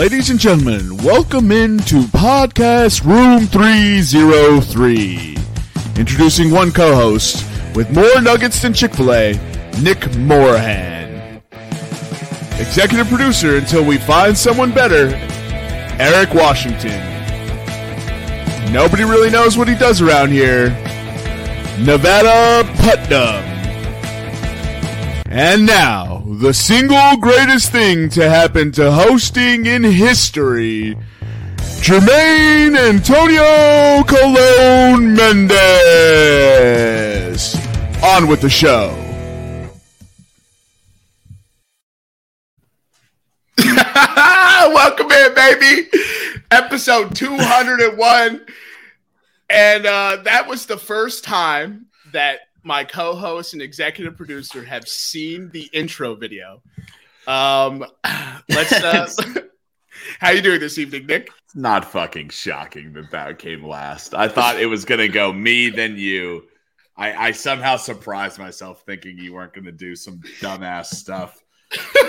Ladies and gentlemen, welcome into Podcast Room 303. Introducing one co host with more nuggets than Chick fil A, Nick Morahan. Executive producer until we find someone better, Eric Washington. Nobody really knows what he does around here, Nevada Putnam. And now, the single greatest thing to happen to hosting in history, Jermaine Antonio Colon Mendez. On with the show. Welcome in, baby. Episode 201. And uh, that was the first time that my co-host and executive producer have seen the intro video. Um, let's. Uh, how you doing this evening, Nick? It's not fucking shocking that that came last. I thought it was gonna go me then you. I, I somehow surprised myself thinking you weren't gonna do some dumbass stuff.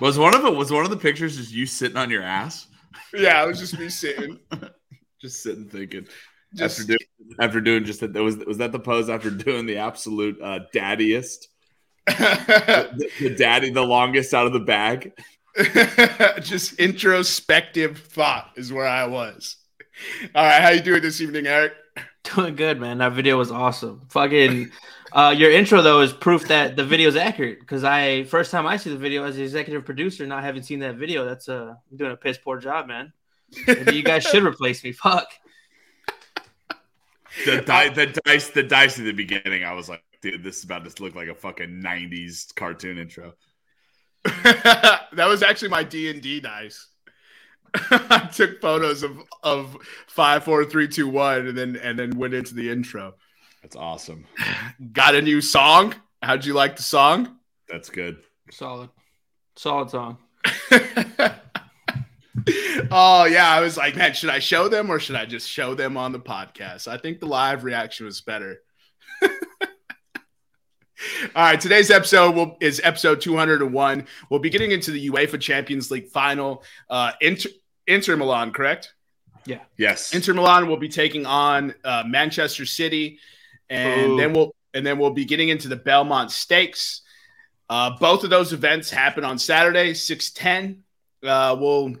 Was one of it? Was one of the pictures just you sitting on your ass? yeah, it was just me sitting. just sitting thinking. Just after doing after doing just that was was that the pose after doing the absolute uh daddiest the, the daddy the longest out of the bag just introspective thought is where I was. All right, how you doing this evening, Eric? Doing good, man. That video was awesome. Fucking uh, your intro though is proof that the video is accurate. Because I first time I see the video as the executive producer, not having seen that video, that's uh, I'm doing a piss poor job, man. Maybe you guys should replace me. Fuck. The, di- the dice the dice at the beginning i was like dude this is about to look like a fucking 90s cartoon intro that was actually my D and D dice. I took photos of of five, four, three, two, one, and then and then went into the intro. that's awesome Got a new song. How'd you like the song? that's good Solid, solid song. Oh yeah, I was like, man, should I show them or should I just show them on the podcast? I think the live reaction was better. All right, today's episode will, is episode 201. We'll be getting into the UEFA Champions League final. Uh, Inter, Inter Milan, correct? Yeah. Yes Inter Milan will be taking on uh, Manchester City, and Ooh. then we'll and then we'll be getting into the Belmont Stakes. Uh, both of those events happen on Saturday, six ten. Uh, we'll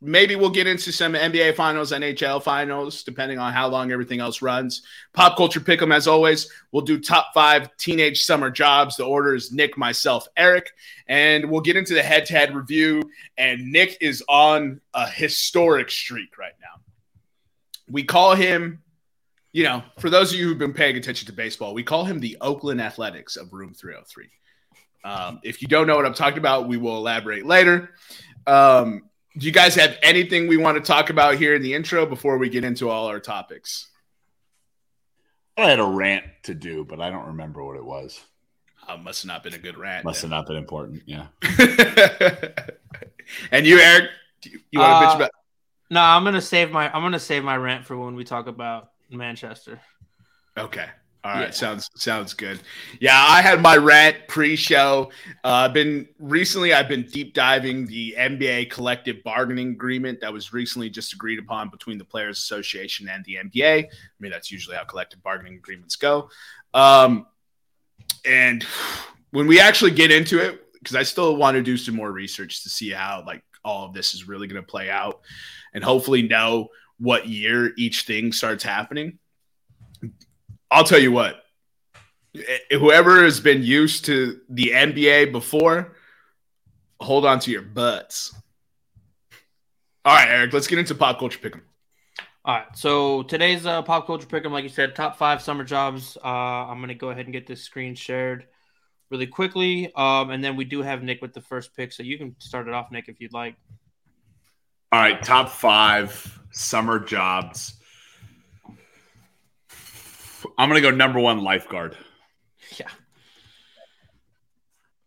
maybe we'll get into some NBA finals, NHL finals, depending on how long everything else runs. Pop culture pick'em as always. We'll do top five teenage summer jobs. The order is Nick, myself, Eric, and we'll get into the head to head review. And Nick is on a historic streak right now we call him, you know, for those of you who've been paying attention to baseball, we call him the Oakland Athletics of Room 303. Um, if you don't know what I'm talking about, we will elaborate later. Um, do you guys have anything we want to talk about here in the intro before we get into all our topics? i had a rant to do but i don't remember what it was Uh, must have not been a good rant. must have not been important yeah and you, Eric, do you, you want to bitch Uh, about? No, I'm gonna save my I'm gonna save my rant for when we talk about Manchester. Okay. All right, Yeah. sounds sounds good. Yeah, I had my rant pre-show. Uh, I've been recently. I've been deep diving the NBA collective bargaining agreement that was recently just agreed upon between the Players Association and the NBA. I mean, that's usually how collective bargaining agreements go. Um, and when we actually get into it, because I still want to do some more research to see how like all of this is really going to play out, and hopefully know what year each thing starts happening. I'll tell you what, eh, whoever has been used to the NBA before, hold on to your butts. All right, Eric, let's get into pop culture pick'em. All right, so today's uh, pop culture pick'em, like you said, top five summer jobs. Uh, I'm gonna go ahead and get this screen shared really quickly, um, and then we do have Nick with the first pick, so you can start it off, Nick, if you'd like. all right top five summer jobs i'm gonna go number one lifeguard Yeah,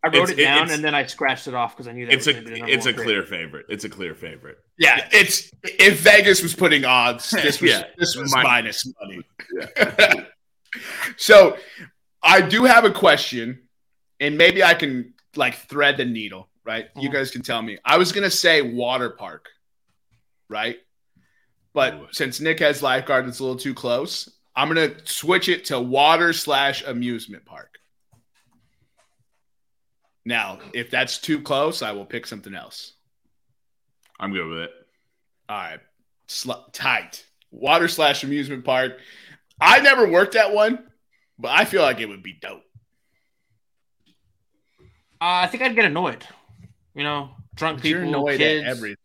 I wrote It's- it down and then I scratched it off because I knew that it's was a be the it's a one clear favorite it's a clear favorite Yeah, it's if Vegas was putting odds, this was Yeah. this was Min- minus money. so I do have a question, and maybe I can like thread the needle. right? You Mhm. guys can tell me. I was gonna say water park, right? But Ooh. since Nick has lifeguard, it's a little too close. I'm gonna switch it to water slash amusement park. Now, if that's too close, I will pick something else. I'm good with it. All right, Sl- tight water slash amusement park. I never worked at one, but I feel like it would be dope. Uh, I think I'd get annoyed. You know, drunk But you're people, annoyed kids. at everything.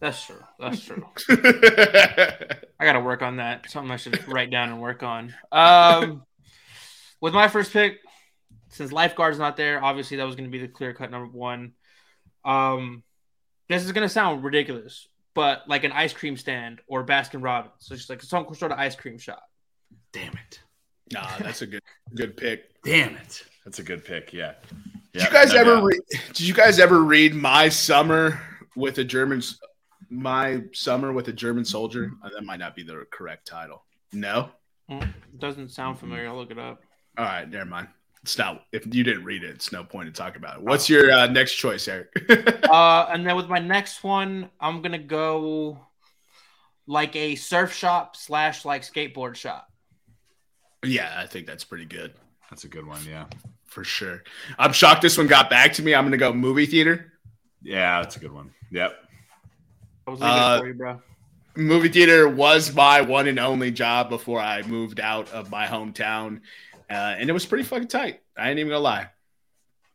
That's true. That's true. I got to work on that. Something I should write down and work on. Um, with my first pick, since lifeguard's not there, obviously that was going to be the clear cut number one. Um, this is going to sound ridiculous, but like an ice cream stand or Baskin Robbins, so it's like some sort of ice cream shop. Damn it. nah, that's a good good pick. Damn it. That's a good pick. Yeah. Did you guys ever read? Did you guys ever read My Summer with a German? My Summer with a German Soldier. Uh, that might not be the correct title. No. Mm, Doesn't sound familiar. I'll look it up. All right, never mind. It's not. If you didn't read it, it's no point in talking about it. What's your uh, next choice, Eric? Uh, and then with my next one, I'm gonna go like a surf shop slash like skateboard shop. yeah, I think that's pretty good That's a good one. Yeah. for sure. I'm shocked this one got back to me. I'm gonna go movie theater. Yeah, that's a good one. Yep. I was looking Uh, for you, bro. movie theater was my one and only job before I moved out of my hometown, uh, and it was pretty fucking tight. I ain't even gonna lie.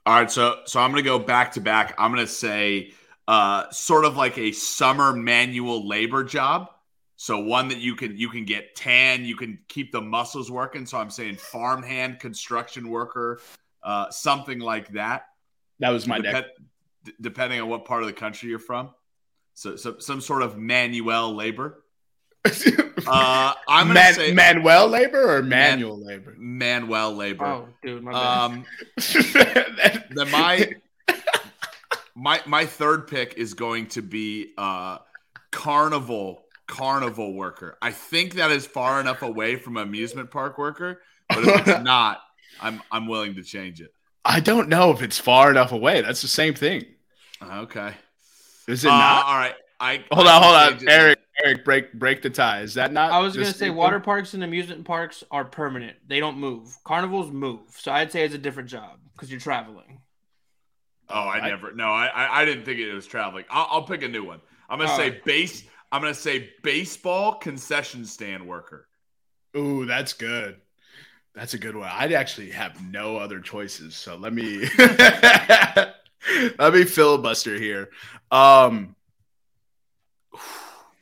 All right, so so I'm gonna go back to back. I'm gonna say uh sort of like a summer manual labor job. So one that you can you can get tan, you can keep the muscles working. So I'm saying farmhand construction worker, uh, something like that. That was my Dep- next. d- depending on what part of the country you're from. So, so some sort of manual labor. Uh, I'm gonna Man- say Manuel labor or manual labor. manuel labor. Oh, dude, my bad. um, then my my my third pick is going to be uh carnival carnival worker. I think that is far enough away from amusement park worker, but if it's not, I'm I'm willing to change it. I don't know if it's far enough away. That's the same thing. Okay. Is it Uh, not? all right. I Hold I on, can hold on. Eric. Eric, break break the tie. Is that not? I was gonna say same water parks and amusement parks are permanent. They don't move. Carnivals move. So I'd say it's a different job because you're traveling. Oh, I I- never. No, I I, I didn't think it was traveling. I'll, I'll pick a new one. I'm gonna say right. base. I'm gonna say baseball concession stand worker. Ooh, that's good. That's a good one. I'd actually have no other choices, so let me let me filibuster here. Um,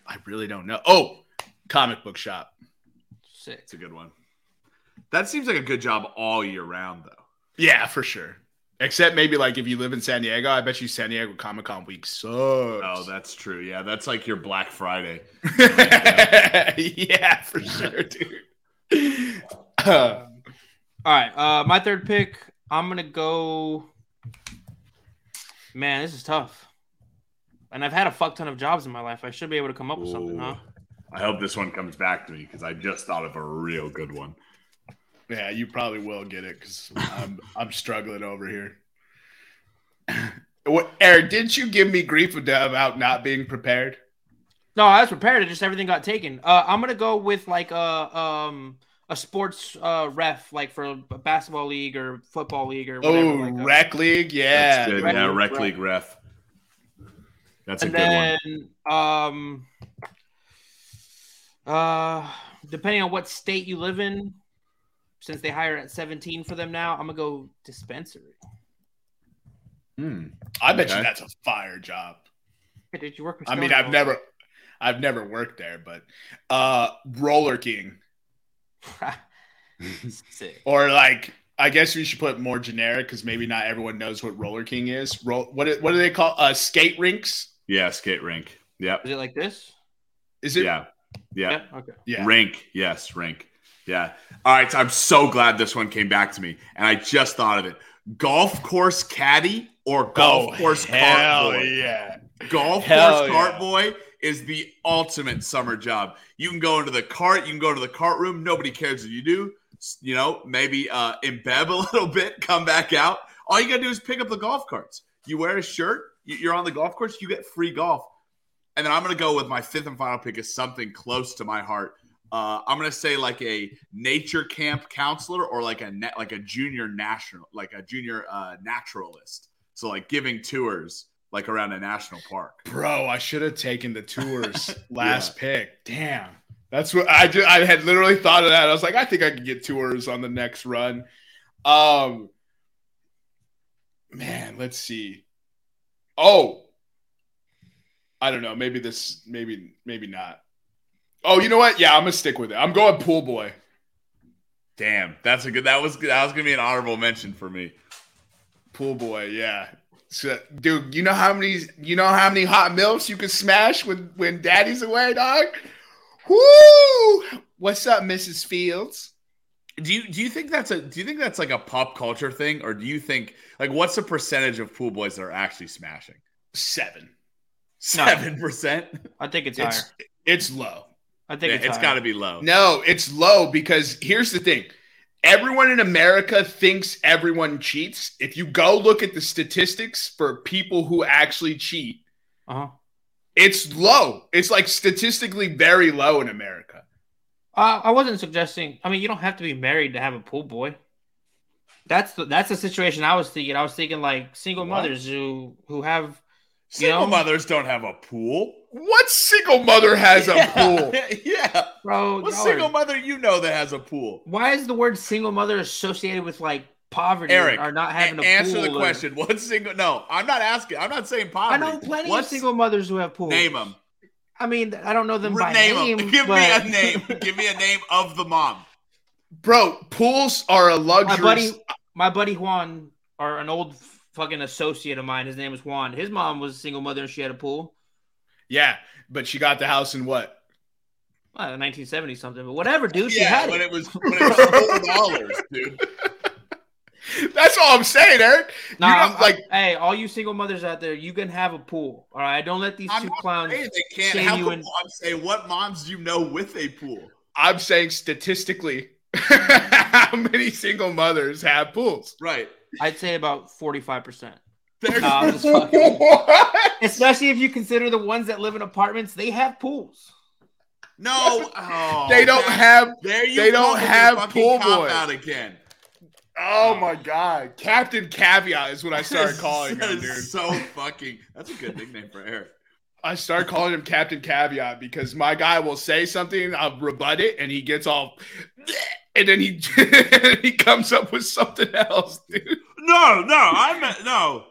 I really don't know. Oh, comic book shop. Sick. It's a good one. That seems like a good job all year round, though. Yeah, for sure. Except maybe like if you live in San Diego, I bet you San Diego Comic Con week sucks. Oh, that's true. Yeah, that's like your Black Friday. yeah, for sure, dude. Uh, All right. Uh, my third pick. I'm gonna go. Man, this is tough. And I've had a fuck ton of jobs in my life. I should be able to come up with something, huh? I hope this one comes back to me because I just thought of a real good one. yeah, you probably will get it because I'm I'm struggling over here. What, Eric, didn't you give me grief about not being prepared? No, I was prepared. It just everything got taken. Uh, I'm gonna go with like a um a sports uh ref, like for a basketball league or football league or whatever. Oh, like a- rec league, yeah. That's good. Rec yeah, league rec ref. league ref. That's a and good one. then um uh depending on what state you live in, since they hire at 17 for them now, I'm gonna go dispensary. Hmm. I bet Okay. you that's a fire job. Did you work with? I mean, I've never, I've never worked there, but uh, Roller King Sick. or like, I guess we should put more generic because maybe not everyone knows what Roller King is. Roll, what what do they call uh, skate rinks? Yeah, skate rink. Yep. Is it like this? Is it? Yeah. Yeah. Okay. Yeah. Rink. Yes, rink. Yeah. All right. So I'm so glad this one came back to me, and I just thought of it. Golf course caddy or golf Oh, course cart boy. yeah. Golf Hell course cart boy is the ultimate summer job. You can go into the cart, you can go to the cart room. Nobody cares if you do. You know, maybe uh, imbibe a little bit, come back out. All you gotta do is pick up the golf carts. You wear a shirt, you- you're on the golf course, you get free golf. And then I'm going to go with my fifth and final pick is something close to my heart. Uh, I'm going to say like a nature camp counselor or like a na- like a junior national, like a junior uh, naturalist. So like giving tours like around a national park. Bro, I should have taken the tours last pick. Damn. That's what I just I had literally thought of that. I was like, I think I could get tours on the next run. Um man, let's see. Oh. I don't know. Maybe this maybe maybe not. Oh, you know what? Yeah, I'm gonna stick with it. I'm going pool boy. Damn, that's a good. That was that was gonna be an honorable mention for me. Pool boy, yeah. So, dude, you know how many you know how many hot milfs you can smash when when daddy's away, dog? Woo! What's up, Mrs. Fields? Do you do you think that's a do you think that's like a pop culture thing, or do you think like what's the percentage of pool boys that are actually smashing? Seven. Seven percent. I think it's, higher. It's it's low. I think it's, it's higher. got to be low. No, it's low because here's the thing. Everyone in America thinks everyone cheats. If you go look at the statistics for people who actually cheat, Uh-huh. it's low. It's like statistically very low in America. Uh, I wasn't suggesting. I mean, you don't have to be married to have a pool boy. That's the that's the situation I was thinking. I was thinking like single What? mothers who who have Single You know? mothers don't have a pool. What single mother has a pool? yeah. bro. What y'all are- single mother you know that has a pool? why is the word single mother associated with like poverty Eric, or not having a A- answer pool the or- question. What single? No, I'm not asking. I'm not saying poverty. I know plenty What's- of single mothers who have pools. Name them. I mean, I don't know them by name name. them. Give but me a name. Give me a name of the mom. Bro, pools are a my luxury. buddy, my buddy Juan, or an old fucking associate of mine. His name is Juan. His mom was a single mother and she had a pool. Yeah, but she got the house in what? Well, 1970 something, but whatever, dude. she yeah, had when it. it was when it was dollars, dude. That's all I'm saying, Eric. Nah, you know, I'm- like hey, all you single mothers out there, you can have a pool. All right, don't let these I'm two not clowns. saying they can't shame have you a in- pool. I'm saying what moms do you know with a pool? I'm saying statistically, how many single mothers have pools? Right. I'd say about 45 percent. There's Nah, I'm just fucking- what? Especially if you consider the ones that live in apartments, they have pools. no. Oh, they don't there- have. There you they go don't have fucking pool cop boys. out again. Oh, oh my god, Captain Caveat is what I started calling him, dude. So fucking. That's a good nickname for Eric. I start calling him Captain Caveat because my guy will say something, I'll rebut it, and he gets all, and then he he comes up with something else, dude. No, no, I meant no.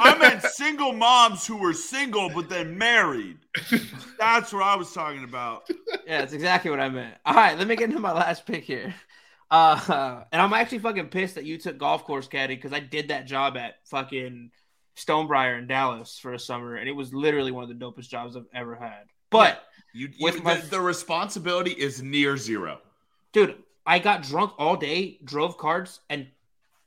I meant single moms who were single but then married. That's what I was talking about. Yeah, that's exactly what I meant. All right, let me get into my last pick here. Uh, and I'm actually fucking pissed that you took golf course caddy because I did that job at fucking Stonebriar in Dallas for a summer, and it was literally one of the dopest jobs I've ever had. But You, you With my- the, the responsibility is near zero. dude, I got drunk all day, drove carts, and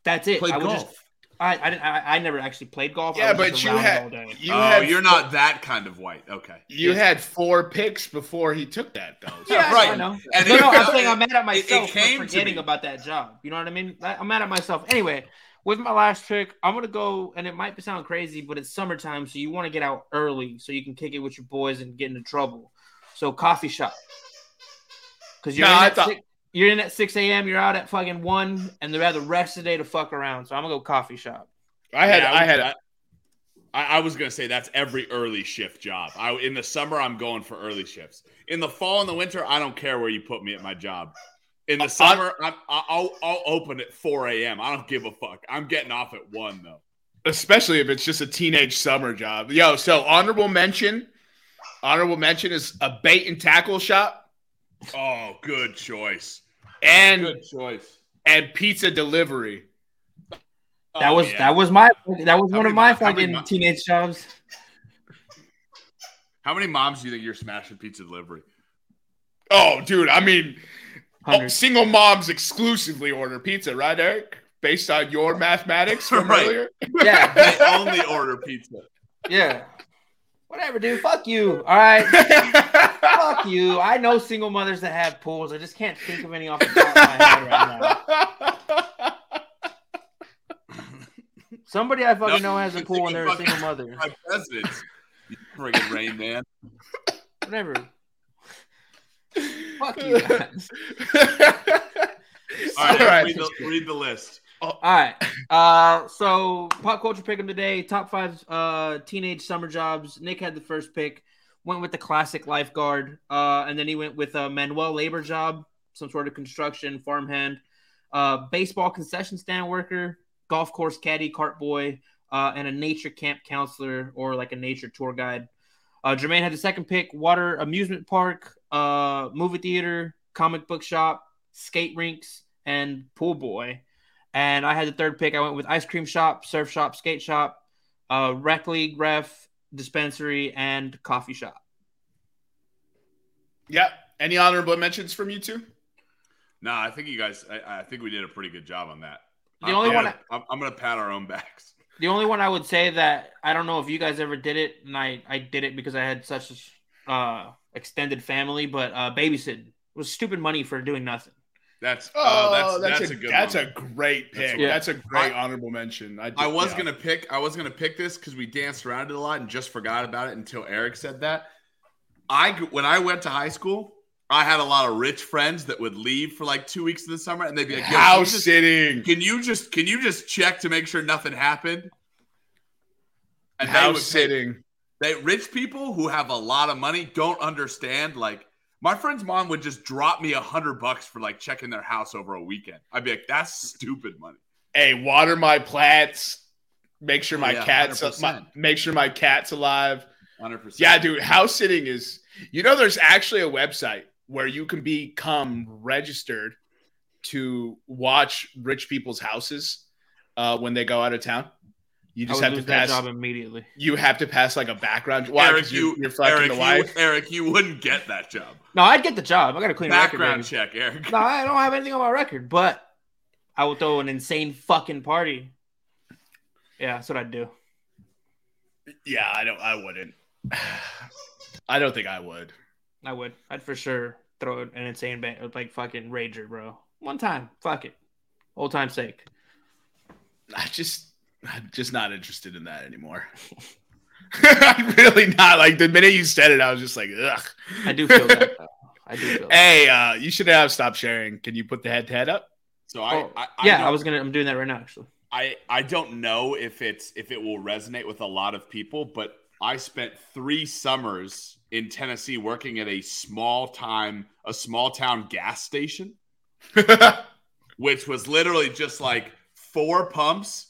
that's it. Played I would golf. just I I, didn't, I I never actually played golf. I Yeah, was but you had. All day. You oh, had you're not that kind of white. Okay. you Yeah. had four picks before he took that though. So- Yeah, right. I know. And no, no, I'm saying I'm mad at it myself came for forgetting about that job. You know what I mean? I- I'm mad at myself. Anyway, with my last pick, I'm gonna go, and it might sound crazy, but it's summertime, so you want to get out early so you can kick it with your boys and get into trouble. So coffee shop, because you're No, in I thought- six, you're in at 6 a.m. You're out at fucking one, and they have the rest of the day to fuck around. So I'm gonna go coffee shop. I had Yeah, I had I, I, I was gonna say that's every early shift job. I in the summer I'm going for early shifts. In the fall and the winter, I don't care where you put me at my job. In the I- summer, I'm, I'll I'll open at 4 a.m. I don't give a fuck. I'm getting off at one though. especially if it's just a teenage summer job. Yo, so honorable mention, honorable mention is a bait and tackle shop Oh, good choice. And Good choice. and pizza delivery. Oh, that Oh, was yeah. that was my that was How one of my mo- fucking mo- teenage jobs. How many moms do you think you're smashing pizza delivery? Oh, dude, I mean, oh, single moms exclusively order pizza, right, Eric? Based on your mathematics from Right. earlier. Yeah, They only order pizza. yeah. Whatever, dude. Fuck you. All right. Fuck you. I know single mothers that have pools. I just can't think of any off the top of my head right now. Somebody I fucking No, know has a pool and they're a single mother. My presidents. You friggin' Rain Man. Whatever. Fuck you guys. All right, All right. Read, the, read the list. All right. Uh, so pop culture pick of the day: top five uh teenage summer jobs. Nick had the first pick. Went with the classic lifeguard. Uh, and then he went with a Manuel labor job, some sort of construction farmhand. Uh, baseball concession stand worker, golf course caddy, cart boy, uh, and a nature camp counselor or like a nature tour guide. Uh, Jermaine had the second pick: water amusement park, uh, movie theater, comic book shop, skate rinks, and pool boy. And I had the third pick. I went with ice cream shop, surf shop, skate shop, uh, rec league, ref, dispensary, and coffee shop. Yep. Any honorable mentions from you two? No, I think you guys. I, I think we did a pretty good job on that. The I'm, only I'm one Gonna, I'm, I'm gonna pat our own backs. The only one I would say that I don't know if you guys ever did it, and I I did it because I had such a uh, extended family, but uh, babysitting was stupid money for doing nothing. That's Oh, oh, that's that's, that's, a, a good. that's one. a great That's pick. a- That's a great I- honorable mention. I, I was yeah. gonna pick. I was gonna pick this because we danced around it a lot and just forgot about it until Eric said that. I when I went to high school, I had a lot of rich friends that would leave for like two weeks in the summer, and they'd be like, Yo, house just, sitting. can you just can you just check to make sure nothing happened? And they House would pay- sitting. they rich people who have a lot of money don't understand like my friend's mom would just drop me a hundred bucks for like checking their house over a weekend. I'd be like, that's stupid money. Hey, water my plants. Make sure my Oh, Yeah, cat's my, make sure my cat's alive. Hundred percent. Yeah, dude, house sitting is you know there's actually a website where you can become registered to watch rich people's houses uh, when they go out of town. You I just would have to lose that pass job immediately. you have to pass like a background why Eric, 'Cause you, you're, you're fucking Eric, the you. Eric, you wouldn't get that job. No, I'd get the job. I got a clean Background record. check, Eric. No, I don't have anything on my record, but I will throw an insane fucking party. Yeah, that's what I'd do. Yeah, I don't I wouldn't. I don't think I would. I would. I'd for sure throw an insane bang, like fucking rager, bro. One time, fuck it, old time's sake. I just I'm just not interested in that anymore. I'm really not. Like the minute you said it, I was just like, ugh. I do feel that. Though. I do feel that. Hey, uh, you should have stopped sharing. Can you put the head to head up? So I, Oh, I, yeah, don't- I was gonna. I'm doing that right now, actually. I, I don't know if it's if it will resonate with a lot of people, but I spent three summers in Tennessee working at a small time a small town gas station, which was literally just like four pumps,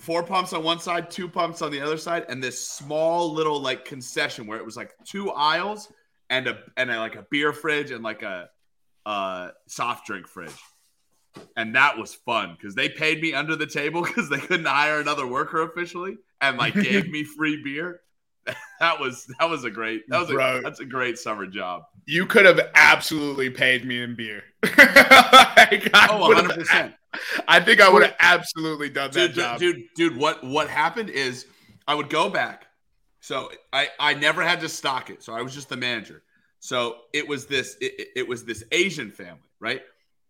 four pumps on one side, two pumps on the other side, and this small little like concession where it was like two aisles and a and a, like a beer fridge and like a uh soft drink fridge. And that was fun because they paid me under the table because they couldn't hire another worker officially and like gave me free beer. That was that was a great that was a, that's a great summer job. You could have absolutely paid me in beer. Like, oh 100% I think I would have absolutely done that dude, job. dude, dude, what what happened is I would go back. So I I never had to stock it. So I was just the manager. So it was this it, it- was this Asian family, right?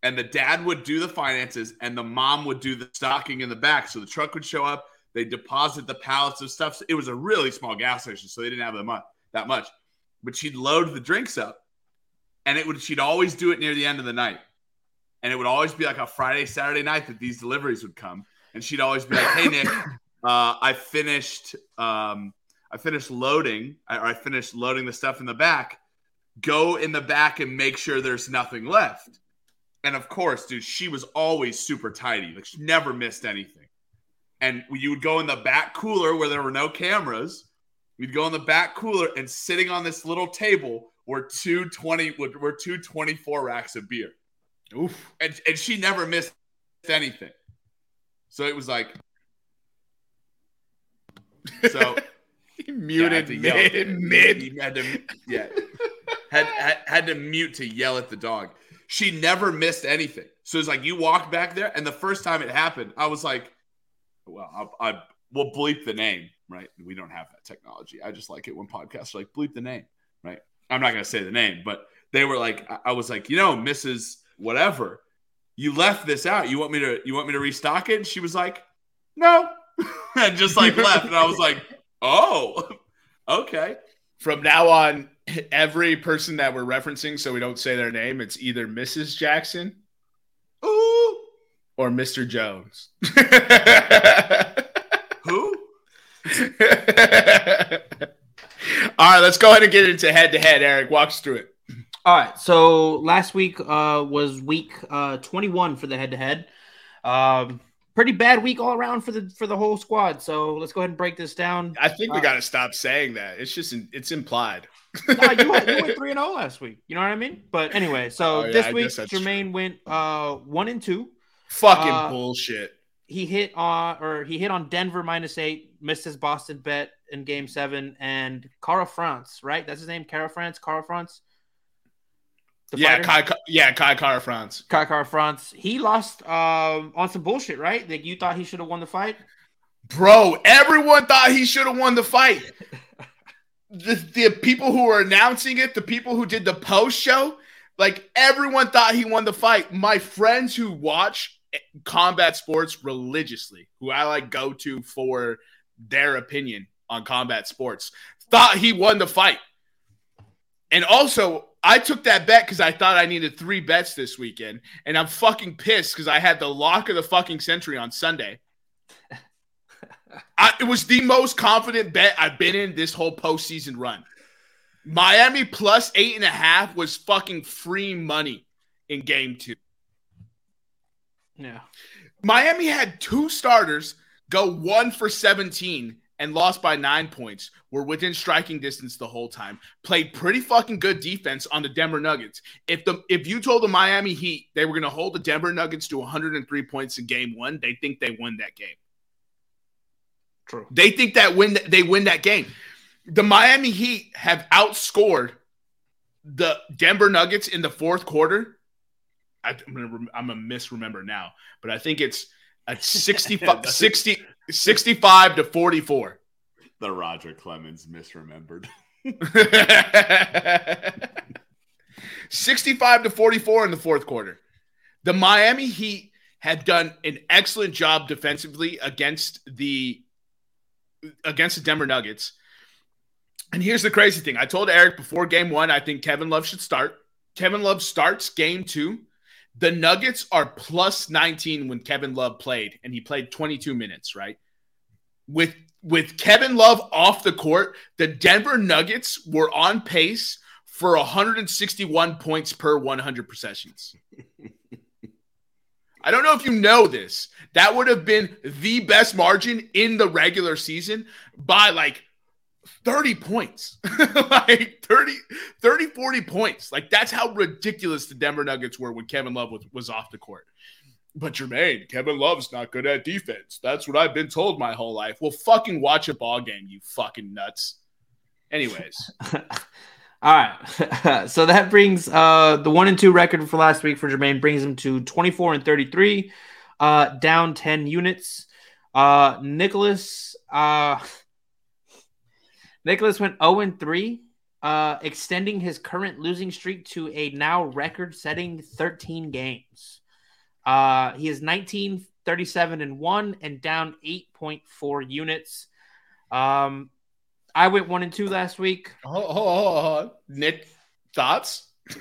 And the dad would do the finances and the mom would do the stocking in the back. So the truck would show up, they deposit the pallets of stuff. So it was a really small gas station, so they didn't have that much that much. But she'd load the drinks up and it would she'd always do it near the end of the night. And it would always be like a Friday, Saturday night that these deliveries would come. And she'd always be like, "Hey Nick, uh, I finished, um, I finished loading, or I finished loading the stuff in the back. Go in the back and make sure there's nothing left." And of course, dude, she was always super tidy. Like she never missed anything. And you would go in the back cooler where there were no cameras. We'd go in the back cooler and sitting on this little table were two 20 were two 24 racks of beer Oof. and, and she never missed anything. So it was like, so He muted yeah, to mid mid. He had to, yeah, had, had had to mute to yell at the dog. She never missed anything. So it's like you walked back there, and the first time it happened, I was like, well, I, I will bleep the name, right? We don't have that technology. I just like it when podcasts are like bleep the name, right? I'm not gonna say the name, but they were like, I- I was like, you know, Mrs. Whatever, you left this out. You want me to you want me to restock it? And she was like, no, and just like left. And I was like, oh, okay. From now on, every person that we're referencing, so we don't say their name, it's either Mrs. Jackson Ooh. or Mr. Jones. Who? All right, let's go ahead and get into head to head. Eric, walks through it. All right. So last week uh, was week uh, 21 for the head to head. Um, pretty bad week all around for the for the whole squad. So let's go ahead and break this down. I think we Uh, got to stop saying that. It's just it's implied. You, went, three and zero last week. You know what I mean? But anyway, so Oh, yeah, this I week Jermaine went uh, one and two. Fucking Uh, bullshit. He hit on or he hit on Denver minus eight, missed his Boston bet in Game Seven, and Kara-France, right? That's his name, Kara-France, Cara France. The Yeah, fighter? Kai, yeah, Kai Kara-France. Kai Kara-France. He lost um, on some bullshit, right? Like you thought he should have won the fight. Bro, everyone thought he should have won the fight. the, the people who were announcing it, the people who did the post show, like everyone thought he won the fight. My friends who watch combat sports religiously, who I like go to for their opinion on combat sports, thought he won the fight. And also, I took that bet because I thought I needed three bets this weekend, and I'm fucking pissed because I had the lock of the fucking century on Sunday. I, it was the most confident bet I've been in this whole postseason run. Miami plus eight and a half was fucking free money in game two. Yeah. Miami had two starters go one for 17 and lost by nine points, were within striking distance the whole time, played pretty fucking good defense on the Denver Nuggets. If the if you told the Miami Heat they were going to hold the Denver Nuggets to 103 points in game one, they think they won that game. True. They think that win they win that game. The Miami Heat have outscored the Denver Nuggets in the fourth quarter. I, am gonna I'm gonna misremember now, but I think it's a 65, 60, 65 to 44. The Roger Clemens misremembered. 65 to 44 in the fourth quarter. The Miami Heat had done an excellent job defensively against the against the Denver Nuggets. And here's the crazy thing. I told Eric before game 1 I think Kevin Love should start. Kevin Love starts game 2. The Nuggets are plus 19 when Kevin Love played and he played 22 minutes, right? With with Kevin Love off the court, the Denver Nuggets were on pace for 161 points per 100 possessions. I don't know if you know this. That would have been the best margin in the regular season by like 30 points. like 30, 30, 40 points. Like that's how ridiculous the Denver Nuggets were when Kevin Love was, was off the court. But Jermaine, Kevin Love's not good at defense. That's what I've been told my whole life. Well, fucking watch a ball game, you fucking nuts. Anyways, All right. so that brings uh, the one and two record for last week for Jermaine brings him to 24 and 33, uh, down 10 units. Uh, Nicholas, uh, Nicholas went 0 and 3, uh, extending his current losing streak to a now record setting 13 games. Uh, he is 19, 37 and 1 and down 8.4 units. Um, I went 1 and 2 last week. hold, hold, hold, hold. Nick, thoughts?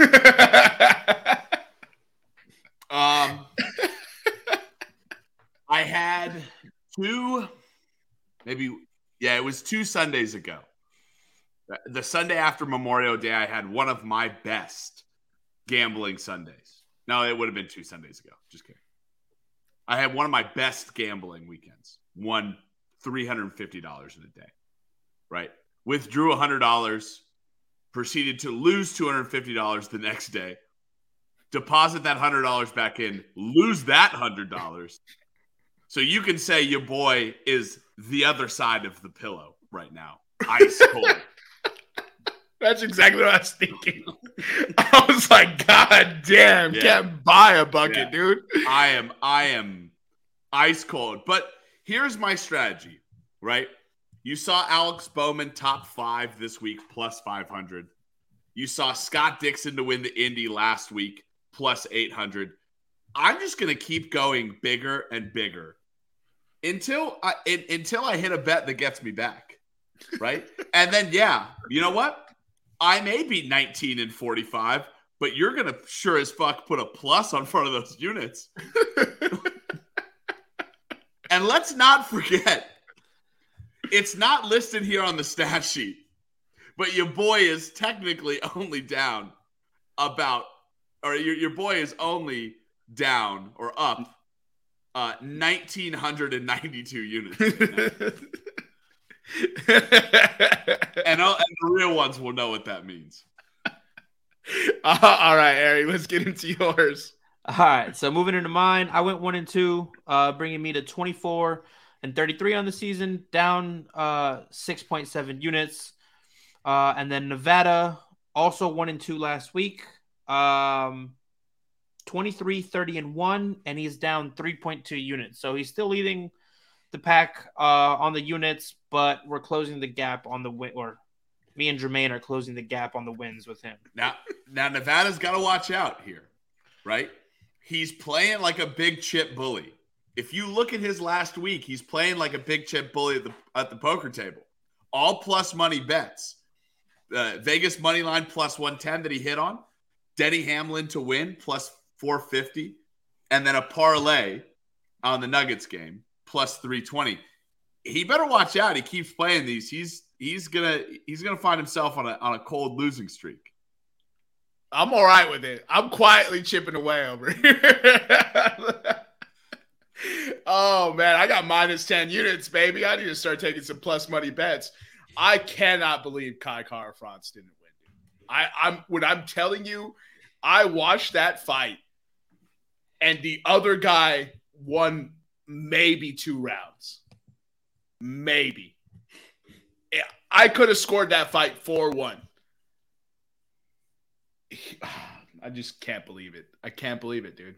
Um, I had two, maybe, yeah, it was two Sundays ago. The Sunday after Memorial Day, I had one of my best gambling Sundays. No, it would have been two Sundays ago. Just kidding. I had one of my best gambling weekends. Won $350 in a day, right? Withdrew $100, proceeded to lose $250 the next day, deposit that hundred dollars back in, lose that hundred dollars. So you can say your boy is the other side of the pillow right now, ice cold. That's exactly what I was thinking. I was like, God damn, Yeah. can't buy a bucket, Yeah. dude. I am, I am ice cold. But here's my strategy, right? You saw Alex Bowman top five this week, plus 500. You saw Scott Dixon to win the Indy last week, plus 800. I'm just going to keep going bigger and bigger until I in, until I hit a bet that gets me back, right? and then yeah, you know what? I may be 19 and 45, but you're gonna sure as fuck put a plus on front of those units. and let's not forget, it's not listed here on the stat sheet, but your boy is technically only down about, or your, your boy is only down or up uh, 1992 units. and, all, and the real ones will know what that means. Uh, all right, Ari, let's get into yours. All right, so moving into mine, I went one and two, uh, bringing me to 24 and 33 on the season, down uh, 6.7 units. Uh, and then Nevada, also one and two last week, um, 23, 30, and one, and he's down 3.2 units. So he's still leading the pack uh, on the units, but we're closing the gap on the win, or me and Jermaine are closing the gap on the wins with him. Now, now Nevada's got to watch out here, right? He's playing like a big chip bully. If you look at his last week, he's playing like a big chip bully at the at the poker table. All plus money bets. Uh, Vegas money line plus 110 that he hit on. Denny Hamlin to win plus 450. And then a parlay on the Nuggets game plus 320. He better watch out. He keeps playing these. He's he's gonna he's gonna find himself on a on a cold losing streak. I'm all right with it. I'm quietly chipping away over here. oh man, I got minus 10 units, baby. I need to start taking some plus money bets. I cannot believe Kai France didn't win. Dude. I, I'm when I'm telling you, I watched that fight, and the other guy won maybe two rounds. Maybe. I could have scored that fight 4 1. I just can't believe it. I can't believe it, dude.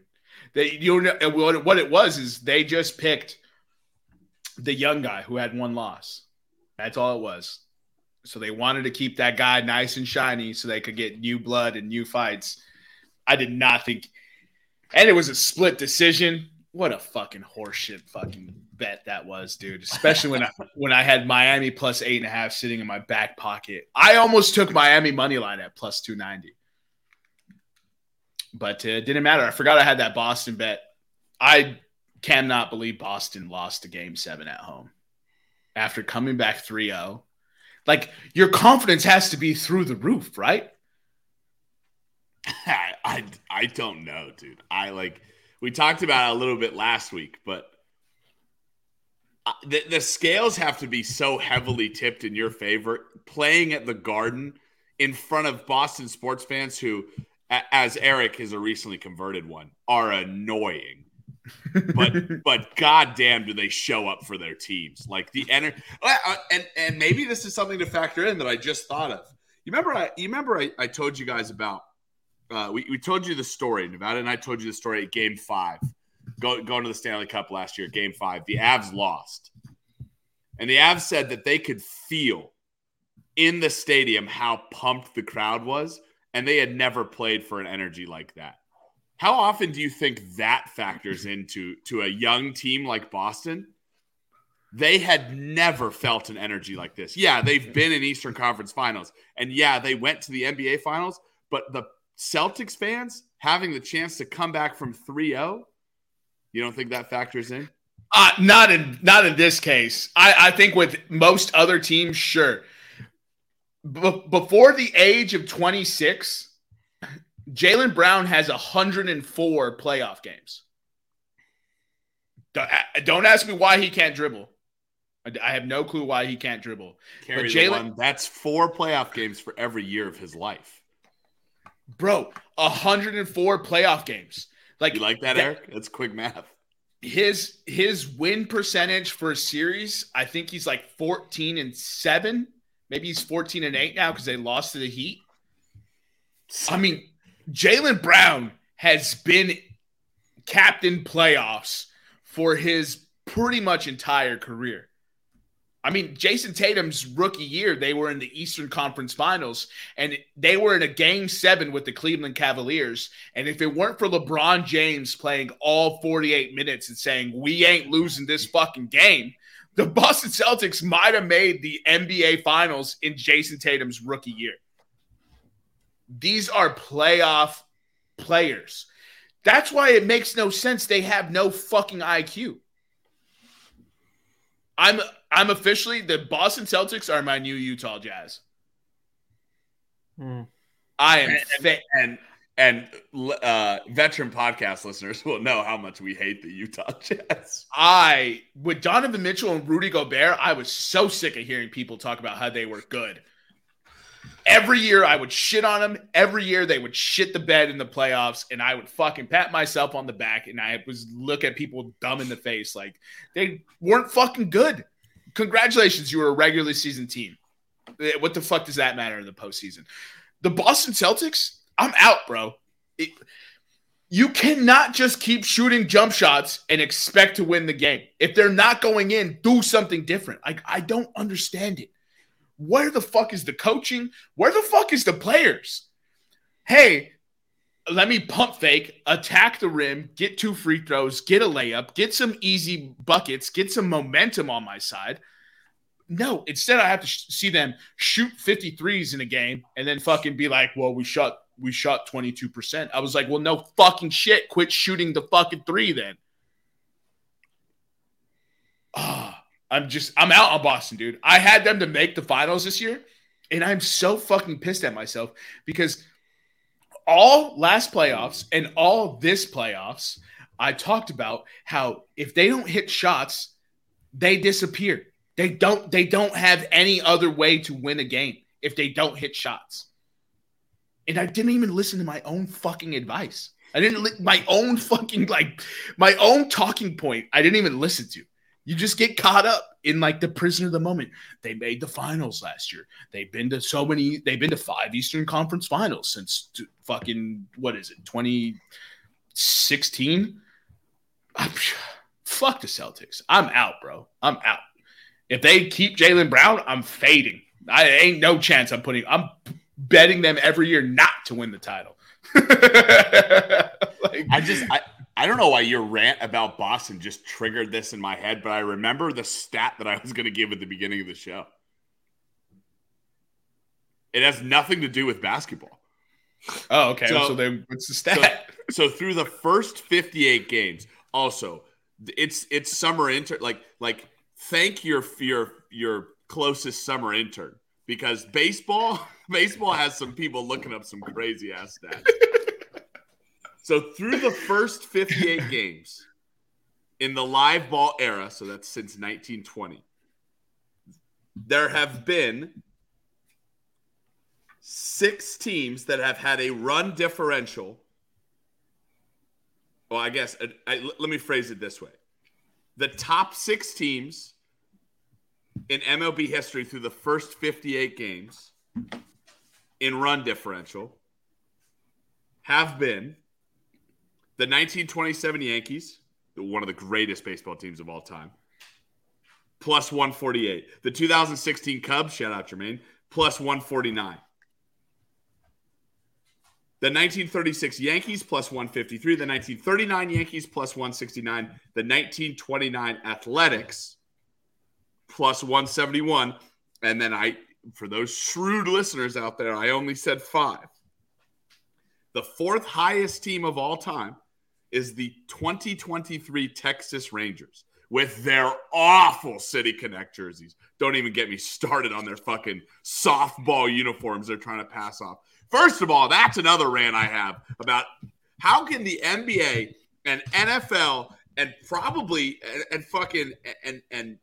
They, you know, what it was is they just picked the young guy who had one loss. That's all it was. So they wanted to keep that guy nice and shiny so they could get new blood and new fights. I did not think, and it was a split decision. What a fucking horseshit fucking bet that was, dude. Especially when I when I had Miami plus eight and a half sitting in my back pocket. I almost took Miami money line at plus two ninety but uh, didn't matter. I forgot I had that Boston bet. I cannot believe Boston lost to game seven at home after coming back 3 0. Like, your confidence has to be through the roof, right? I, I, I don't know, dude. I like, we talked about it a little bit last week, but the, the scales have to be so heavily tipped in your favor. Playing at the Garden in front of Boston sports fans who as Eric is a recently converted one, are annoying. but but goddamn, do they show up for their teams? Like the energy, uh, uh, and and maybe this is something to factor in that I just thought of. You remember I you remember I, I told you guys about uh, we, we told you the story. Nevada and I told you the story at game five, go, going to the Stanley Cup last year, game five. The Avs lost. And the Avs said that they could feel in the stadium how pumped the crowd was and they had never played for an energy like that. How often do you think that factors into to a young team like Boston? They had never felt an energy like this. Yeah, they've been in Eastern Conference Finals, and yeah, they went to the NBA Finals. But the Celtics fans having the chance to come back from 3-0, you don't think that factors in? Uh, not in not in this case. I, I think with most other teams, sure before the age of 26, Jaylen Brown has 104 playoff games. Don't ask me why he can't dribble. I have no clue why he can't dribble. Carry but Jaylen, that's four playoff games for every year of his life. Bro, 104 playoff games. Like you like that, that Eric? That's quick math. His his win percentage for a series, I think he's like 14 and 7 Maybe he's 14 and 8 now because they lost to the Heat. I mean, Jaylen Brown has been captain playoffs for his pretty much entire career. I mean, Jayson Tatum's rookie year, they were in the Eastern Conference Finals, and they were in a game seven with the Cleveland Cavaliers. And if it weren't for LeBron James playing all 48 minutes and saying, We ain't losing this fucking game, the Boston Celtics might have made the NBA Finals in Jayson Tatum's rookie year. These are playoff players. That's why it makes no sense. They have no fucking IQ. I'm I'm officially the Boston Celtics are my new Utah Jazz. Hmm. I am and fa- and, and uh, veteran podcast listeners will know how much we hate the Utah Jazz. I with Donovan Mitchell and Rudy Gobert, I was so sick of hearing people talk about how they were good. Every year I would shit on them. Every year they would shit the bed in the playoffs, and I would fucking pat myself on the back, and I was look at people dumb in the face like they weren't fucking good. Congratulations, you were a regular season team. Eh, What the fuck does that matter in the postseason? The Boston Celtics, I'm out, bro. It- you cannot just keep shooting jump shots and expect to win the game. If they're not going in, do something different. Like I don't understand it. Where the fuck is the coaching? Where the fuck is the players? Hey, let me pump fake, attack the rim, get two free throws, get a layup, get some easy buckets, get some momentum on my side. No, instead I have to sh- see them shoot 53s in a game and then fucking be like, "Well, we shot we shot 22%." I was like, "Well, no fucking shit. Quit shooting the fucking 3 then." Ah, I'm just I'm out on Boston, dude. I had them to make the finals this year, and I'm so fucking pissed at myself because all last playoffs and all this playoffs, I talked about how if they don't hit shots, they disappear. They don't they don't have any other way to win a game if they don't hit shots. And I didn't even listen to my own fucking advice. I didn't li- my own fucking like my own talking point. I didn't even listen to. You just get caught up in like the prisoner of the moment. They made the finals last year. They've been to so many. They've been to five Eastern Conference Finals since t- fucking what is it, twenty sixteen? Fuck the Celtics. I'm out, bro. I'm out. If they keep Jaylen Brown, I'm fading. I ain't no chance. I'm putting. I'm betting them every year not to win the title. like, I just I, I don't know why your rant about Boston just triggered this in my head, but I remember the stat that I was going to give at the beginning of the show. It has nothing to do with basketball. oh, okay. So, So- then, what's the stat? So through the first 58 games, also it's it's summer intern like like thank your your your closest summer intern because baseball baseball has some people looking up some crazy ass stats. So through the first 58 games in the live ball era, so that's since 1920, there have been six teams that have had a run differential. Well, I guess uh, I, I- let me phrase it this way: the top six teams in MLB history through the first 58 games in run differential have been the 1927 Yankees, one of the greatest baseball teams of all time, plus 148. The 2016 Cubs, shout out Jermaine, plus 149. The 1936 Yankees plus 153, the 1939 Yankees plus 169, the 1929 Athletics plus 171, and then I for those shrewd listeners out there, I only said 5. The fourth highest team of all time is the 2023 Texas Rangers with their awful City Connect jerseys. Don't even get me started on their fucking softball uniforms they're trying to pass off. First of all, that's another rant I have about how can the NBA and NFL and probably and, and fucking and and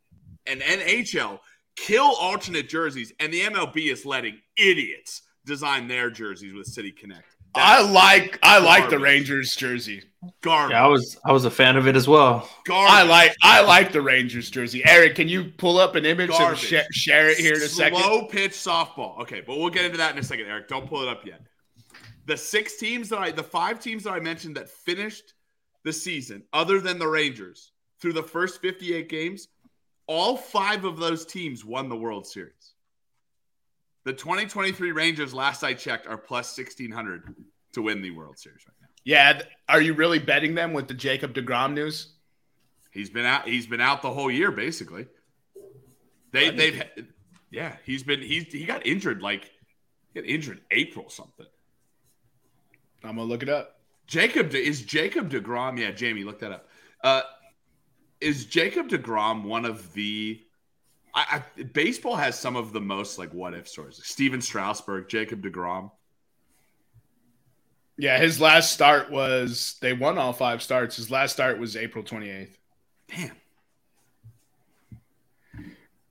and NHL kill alternate jerseys, and the MLB is letting idiots design their jerseys with City Connect. I like I like the. Rangers jersey. Garbage. Yeah, I was I was a fan of it as well. Garbage. I like I like the Rangers jersey. Eric, can you pull up an image and Garbage. share, share it here in a second? Slow pitch softball. Okay, but we'll get into that in a second, Eric. Don't pull it up yet. The six teams that I, the five teams that I mentioned that finished the season, other than the Rangers, through the first 58 games, all five of those teams won the World Series. The 2023 Rangers, last I checked, are plus 1600 to win the World Series right now. Yeah, are you really betting them with the Jacob Degrom news? He's been out. He's been out the whole year, basically. They they've yeah. He's been he's he got injured like he got injured April something. I'm gonna look it up. Jacob De, is Jacob Degrom. Yeah, Jamie, look that up. Uh, is Jacob Degrom one of the? I, I, baseball has some of the most like what if stories. Stephen Strasburg, Jacob Degrom. Yeah, his last start was they won all five starts. His last start was April 28th. Damn.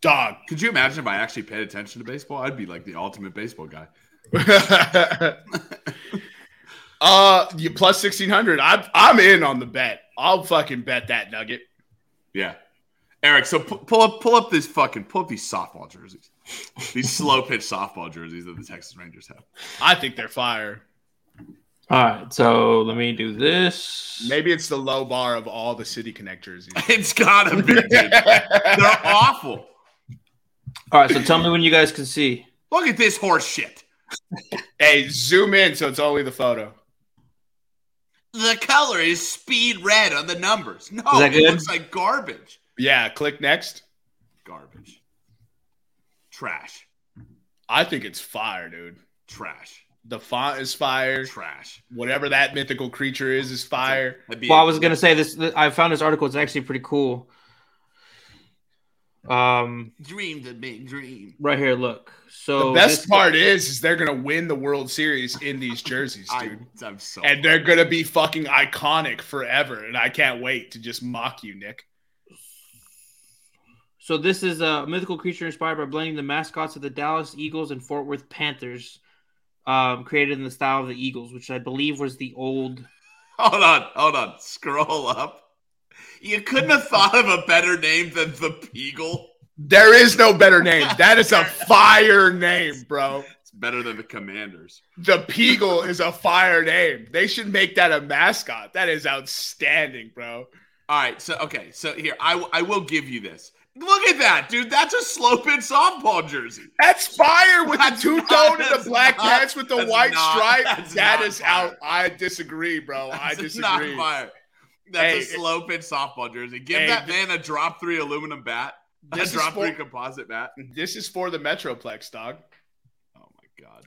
Dog. Could you imagine if I actually paid attention to baseball? I'd be like the ultimate baseball guy. uh, you plus 1600. I'm I'm in on the bet. I'll fucking bet that nugget. Yeah. Eric, so pu- pull up pull up this fucking pull up these softball jerseys. these slow pitch softball jerseys that the Texas Rangers have. I think they're fire. All right, so let me do this. Maybe it's the low bar of all the City Connect jerseys. It's gotta be, dude. They're awful. All right, so tell me when you guys can see. Look at this horse shit. hey, zoom in so it's only the photo. The color is speed red on the numbers. No, that it good? looks like garbage. Yeah, click next. Garbage. Trash. I think it's fire, dude. Trash. The font is fire. Trash. Whatever that mythical creature is is fire. That'd Well, I was gonna say this. I found this article. It's actually pretty cool. Um, dream the big dream. right here, look. So the best this- part is, is they're gonna win the World Series in these jerseys, I, dude. I'm so and they're gonna be fucking iconic forever. And I can't wait to just mock you, Nick. So this is a mythical creature inspired by blending the mascots of the Dallas Eagles and Fort Worth Panthers, um, created in the style of the Eagles, which I believe was the old. Hold on, hold on. Scroll up. You couldn't have thought of a better name than the Peagle. There is no better name. That is a fire name, bro. It's better than the Commanders. The Peagle is a fire name. They should make that a mascot. That is outstanding, bro. All right, so okay, so here I I will give you this. Look at that, dude. That's a slow pitch softball jersey. That's fire with That's the two not- tone and the black not- pants with the white not- stripe. That not is out. I disagree, bro. I That's not disagree. fire. That's Hey, a slow pitch softball jersey. Give hey, that man a drop three aluminum bat. A drop for- three composite bat. This is for the Metroplex, dog.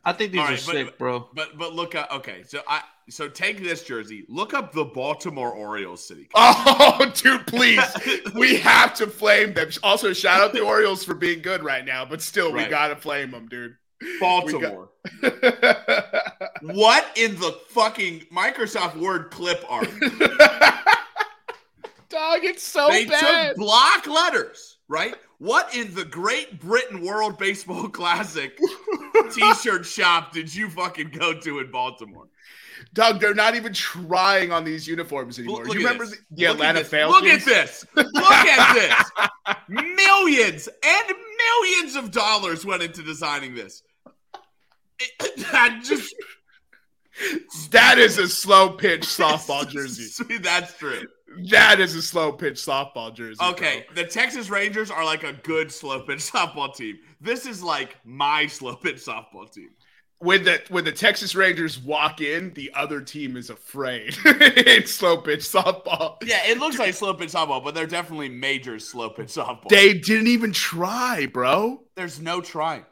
My god. I think these All are right, but- sick, bro. But but look up okay, so I so take this jersey, look up the Baltimore Orioles city. Oh, dude, please. we have to flame them. Also, shout out the Orioles for being good right now, but still, we gotta flame them, dude. Baltimore. what in the fucking Microsoft Word clip art? Dog, it's so they bad. took block letters, right? What in the Great Britain World Baseball Classic t-shirt shop did you fucking go to in Baltimore? Doug, they're not even trying on these uniforms anymore. Look you remember this. the, Look Atlanta. Falcons? Look at this. Look at this. Millions and millions of dollars went into designing this. I just That is a slow pitch softball jersey. That's true. That is a slow pitch softball jersey. bro. Okay, the Texas Rangers are like a good slow pitch softball team. This is like my slow pitch softball team. When the when the Texas Rangers walk in, the other team is afraid. it's slow pitch softball. Yeah, it looks like slow pitch softball, but they're definitely major slow pitch softball. They didn't even try, bro. There's no trying.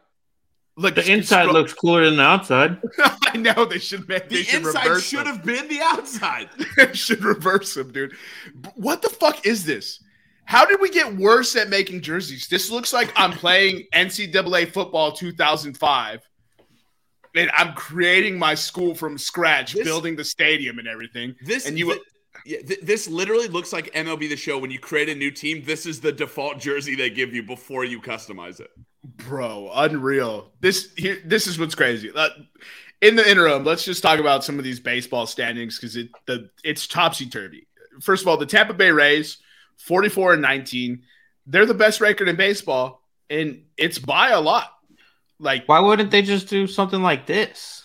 Look, The inside scroll- looks cooler than the outside. I know they should make. They The should inside should have been the outside. They should reverse them, dude. What the fuck is this? How did we get worse at making jerseys? This looks like I'm playing NCAA football 2005, and I'm creating my school from scratch, This- building the stadium and everything. This And you- thi- yeah, th- this literally looks like MLB the Show. When you create a new team, this is the default jersey they give you before you customize it. Bro, unreal. This here, this is what's crazy. Uh, in the interim, let's just talk about some of these baseball standings because it the it's topsy turvy. First of all, the Tampa Bay Rays, 44 and 19. They're the best record in baseball, and it's by a lot. Like, Why wouldn't they just do something like this?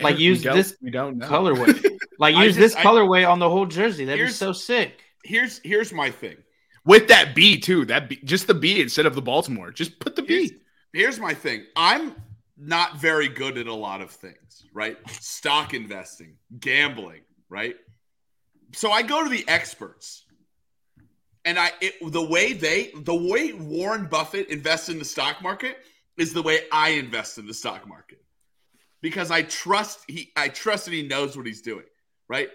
Like, use this we don't know. Colorway. Like use just- this I- colorway on the whole jersey. That'd be so sick. Here's here's my thing. With that B too. That B, just the B instead of the Baltimore. Just put the Here's, B. here's my thing. I'm not very good at a lot of things, right? Stock investing, gambling, right? So I go to the experts. And I it, the way they the way Warren Buffett invests in the stock market is the way I invest in the stock market. Because I trust he I trust that he knows what he's doing, right?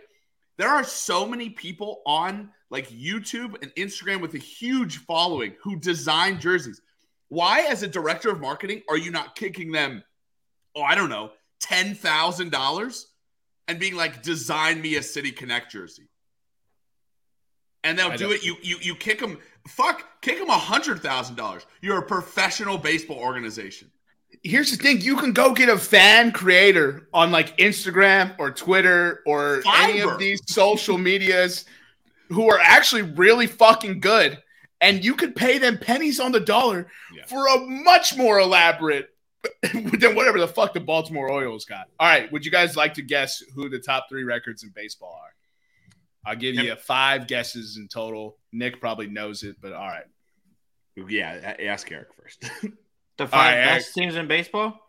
There are so many people on like YouTube and Instagram with a huge following who design jerseys. Why, as a director of marketing, are you not kicking them, oh, I don't know, $10,000 and being like, design me a City Connect jersey? And they'll I do don't- it. You you you kick them. Fuck, kick them a hundred thousand dollars. You're a professional baseball organization. Here's the thing: you can go get a fan creator on like Instagram or Twitter or any of these social medias who are actually really fucking good, and you could pay them pennies on the dollar Yeah. for a much more elaborate than whatever the fuck the Baltimore Orioles got. All right, would you guys like to guess who the top three records in baseball are? I'll give you five guesses in total. Nick probably knows it, but all right. Yeah, ask Eric first. The five right, best teams in baseball.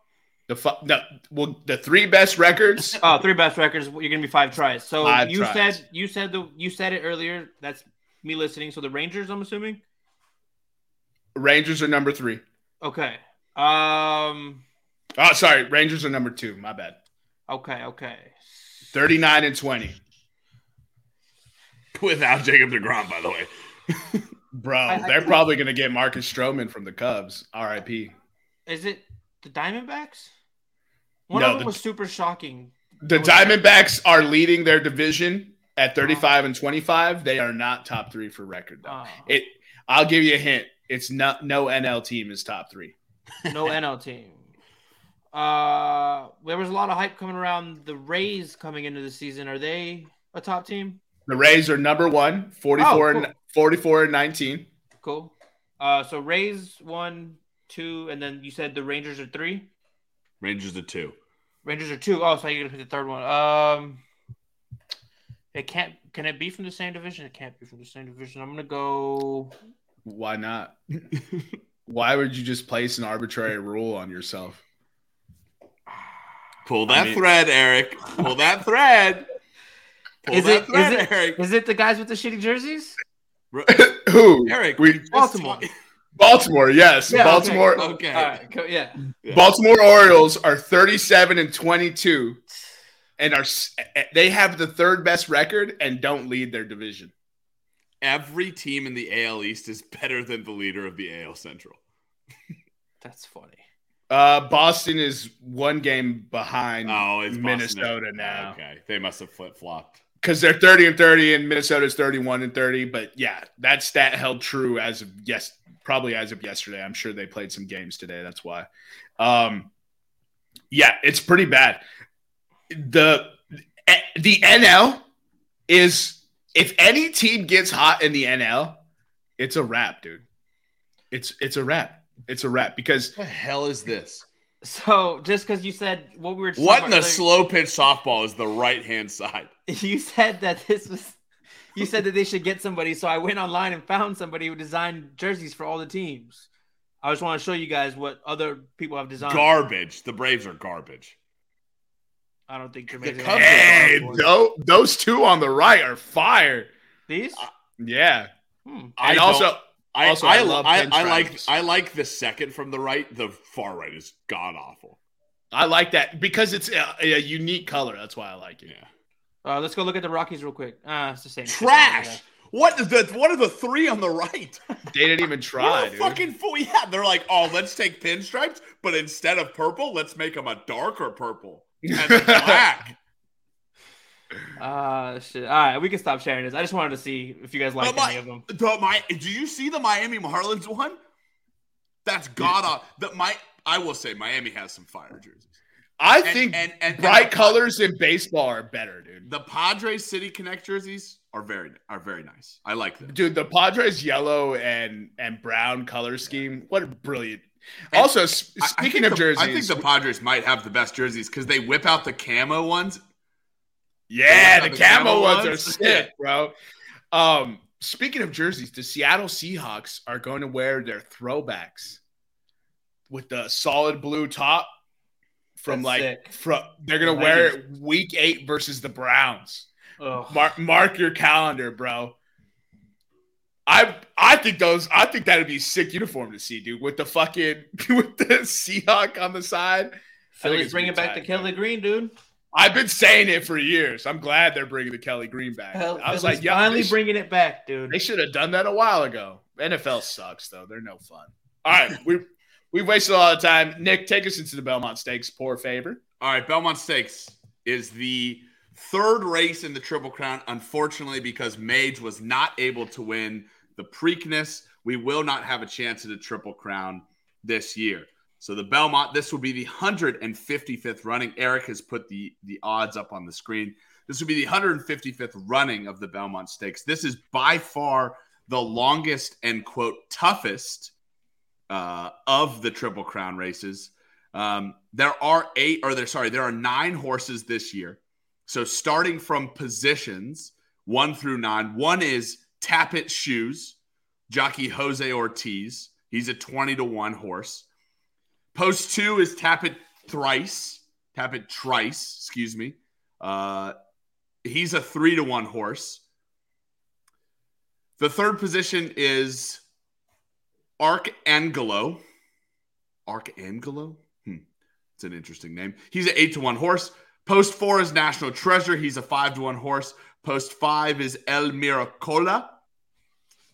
The fu- no, well, the three best records. Oh, three best records. You're gonna be five tries. So Five you tries. said you said the you said it earlier. That's me listening. So the Rangers, I'm assuming. Rangers are number three. Okay. Um. Oh, sorry. Rangers are number two. My bad. Okay. Okay. 39 and 20. Without Jacob DeGrom, by the way. Bro, I- I- they're probably going to get Marcus Stroman from the Cubs. RIP. Is it the Diamondbacks? One No, of them the- was super shocking. The Diamondbacks are leading their division at 35 and 25. They are not top three for record, though. Uh, It. I'll give you a hint. It's not no NL team is top three. no NL team. Uh, there was a lot of hype coming around the Rays coming into the season. Are they a top team? The Rays are number one, 44, Oh, cool. and, 44 and 19. Cool. Uh, so Rays one, two, and then you said the Rangers are three. Rangers are two. Rangers are two. Oh, so you're gonna pick the third one. Um, it can't. Can it be from the same division? It can't be from the same division. I'm gonna go. Why not? Why would you just place an arbitrary rule on yourself? Pull I that mean- thread, Eric. Pull that thread. Pull Is that it? Is thread, it? Eric. Is it the guys with the shitty jerseys? Who? Eric, We- just- Baltimore. Baltimore, yes. Yeah, Baltimore. Okay. Okay. All right. Co- yeah. Yeah. Baltimore Orioles are 37 and 22 and are they have the third best record and don't lead their division. Every team in the AL East is better than the leader of the AL Central. That's funny. Uh, Boston is one game behind Oh, it's Boston. Minnesota now Okay, they must have flip flopped. because they're 30 and 30 and Minnesota's 31 and 30. But yeah, that stat held true as of yes, probably as of yesterday. I'm sure they played some games today. That's why. Um, yeah, it's pretty bad. The the NL is if any team gets hot in the NL, it's a wrap, dude. It's it's a wrap. It's a wrap because What the hell is this? So just because you said what we were What in the about slow pitch softball is the right hand side? you said that this was you said that they should get somebody. So I went online and found somebody who designed jerseys for all the teams. I just want to show you guys what other people have designed. Garbage. The Braves are garbage. I don't think they're The Cubs hey, are- those, those two on the right are fire. these. Yeah. Hmm. I And also I, Also, I, I love I, I like. I like the second from the right. The far right is god awful. I like that because it's a, a unique color. That's why I like it. Yeah. Uh, let's go look at the Rockies real quick. Uh, it's the same. Trash. What is the what are the three on the right? They didn't even try, dude. fucking fool. Yeah, they're like, oh, let's take pinstripes, but instead of purple, let's make them a darker purple and then black. Uh, shit. All right, we can stop sharing this. I just wanted to see if you guys like any of them. The my, do you see the Miami Marlins one? That's god awful. That my, I will say Miami has some fire jerseys. I And- think and, and, bright colors in baseball are better, dude. The Padres City Connect jerseys are very are very nice. I like them. Dude, the Padres yellow and and brown color scheme. What a brilliant. Also, s- I- I speaking of the- jerseys, I think the Padres might have the best jerseys because they whip out the camo ones. yeah, the the camo camo ones are sick, bro. Um, speaking of jerseys, the Seattle Seahawks are going to wear their throwbacks with the solid blue top from That's like sick. from they're gonna wear it week eight versus the Browns. Mark mark your calendar, bro. I I think those I think that'd be a sick uniform to see, dude, with the fucking with the Seahawk on the side. Philly's bringing back the Kelly Green, dude. I've been saying it for years. I'm glad they're bringing the Kelly Green back. Hell, I was like, yeah, finally bringing it back, dude. they should have done that a while ago. NFL sucks though; they're no fun. All right, we we've wasted a lot of time. Nick, take us into the Belmont Stakes. Poor favor. All right, Belmont Stakes is the third race in the Triple Crown. Unfortunately, because Mage was not able to win the Preakness, we will not have a chance at a Triple Crown this year. So the Belmont, this will be the 155th running. Eric has put the the odds up on the screen. This will be the 155th running of the Belmont Stakes. This is by far the longest and quote toughest uh, of the Triple Crown races. Um, there are eight, or there, sorry, there are nine horses this year. So starting from positions one through nine, one is Tapit Shoes, jockey Jose Ortiz. He's a 20 to 1 horse. Post two is Tapit Thrice, Tapit Trice, excuse me. Uh, he's a three to one horse. The third position is Archangelo. Archangelo? Hmm. It's an interesting name. He's an eight to one horse. Post four is National Treasure. He's a five to one horse. Post five is El Miracola.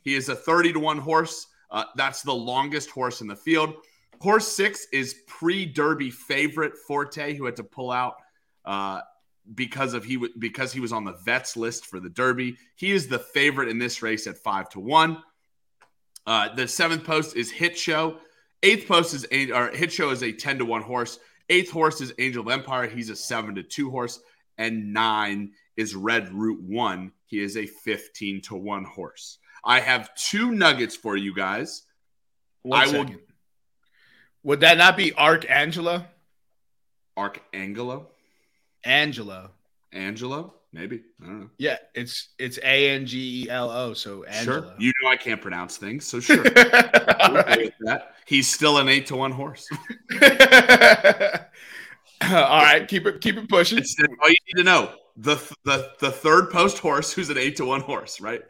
He is a 30 to one horse. Uh, that's the longest horse in the field. Horse six is pre Derby favorite Forte, who had to pull out uh, because of he w- because he was on the vets list for the Derby. He is the favorite in this race at five to one. Uh, the seventh post is Hit Show. Eighth post is a- or Hit Show is a ten to one horse. Eighth horse is Angel of Empire. He's a seven to two horse, and nine is Red Route One. He is a fifteen to one horse. I have two nuggets for you guys. One I will- Would that not be Archangelo? Archangelo, Angelo. Angelo, maybe I don't know. Yeah, it's it's A N G E L O. So Angelo. Sure, you know I can't pronounce things, so sure. All right. that. He's still an eight to one horse. All right, keep it keep it pushing. It's all you need to know. The the the third post horse who's an eight to one horse, right?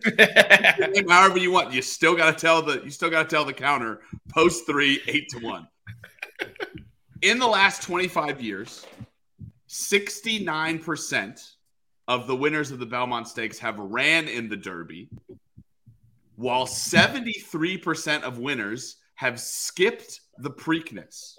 However you want. You still gotta tell the you still gotta tell the counter post three, eight to one. In the last 25 years, 69% of the winners of the Belmont Stakes have ran in the Derby, while 73% of winners have skipped the Preakness.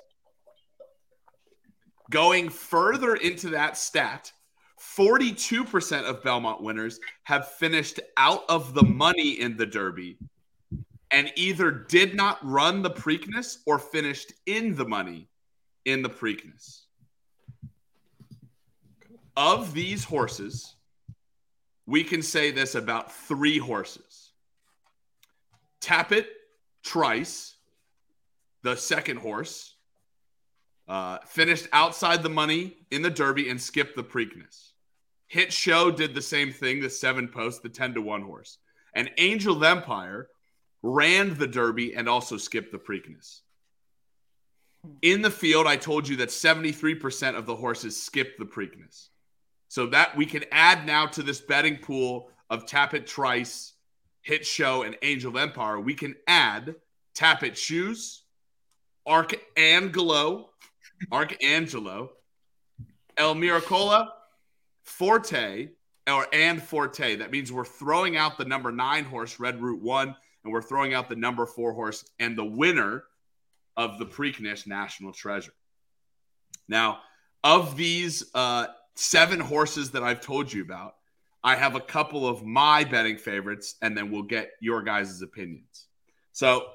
Going further into that stat, 42% of Belmont winners have finished out of the money in the Derby and either did not run the Preakness or finished in the money in the Preakness. Of these horses, we can say this about three horses. Tapit Trice, the second horse, uh, finished outside the money in the Derby and skipped the Preakness. Hit Show did the same thing, the seven post, the 10 to 1 horse. And Angel Empire ran the Derby and also skipped the Preakness. In the field, I told you that 73% of the horses skipped the Preakness. So that we can add now to this betting pool of Tapit Trice, Hit Show, and Angel of Empire, we can add Tapit Shoes, Archangelo, Archangelo, El Miracola, Forte, or and Forte. That means we're throwing out the number nine horse, Red Route One, and we're throwing out the number four horse and the winner of the Preakness National Treasure. Now, of these uh, seven horses that I've told you about, I have a couple of my betting favorites, and then we'll get your guys' opinions. So,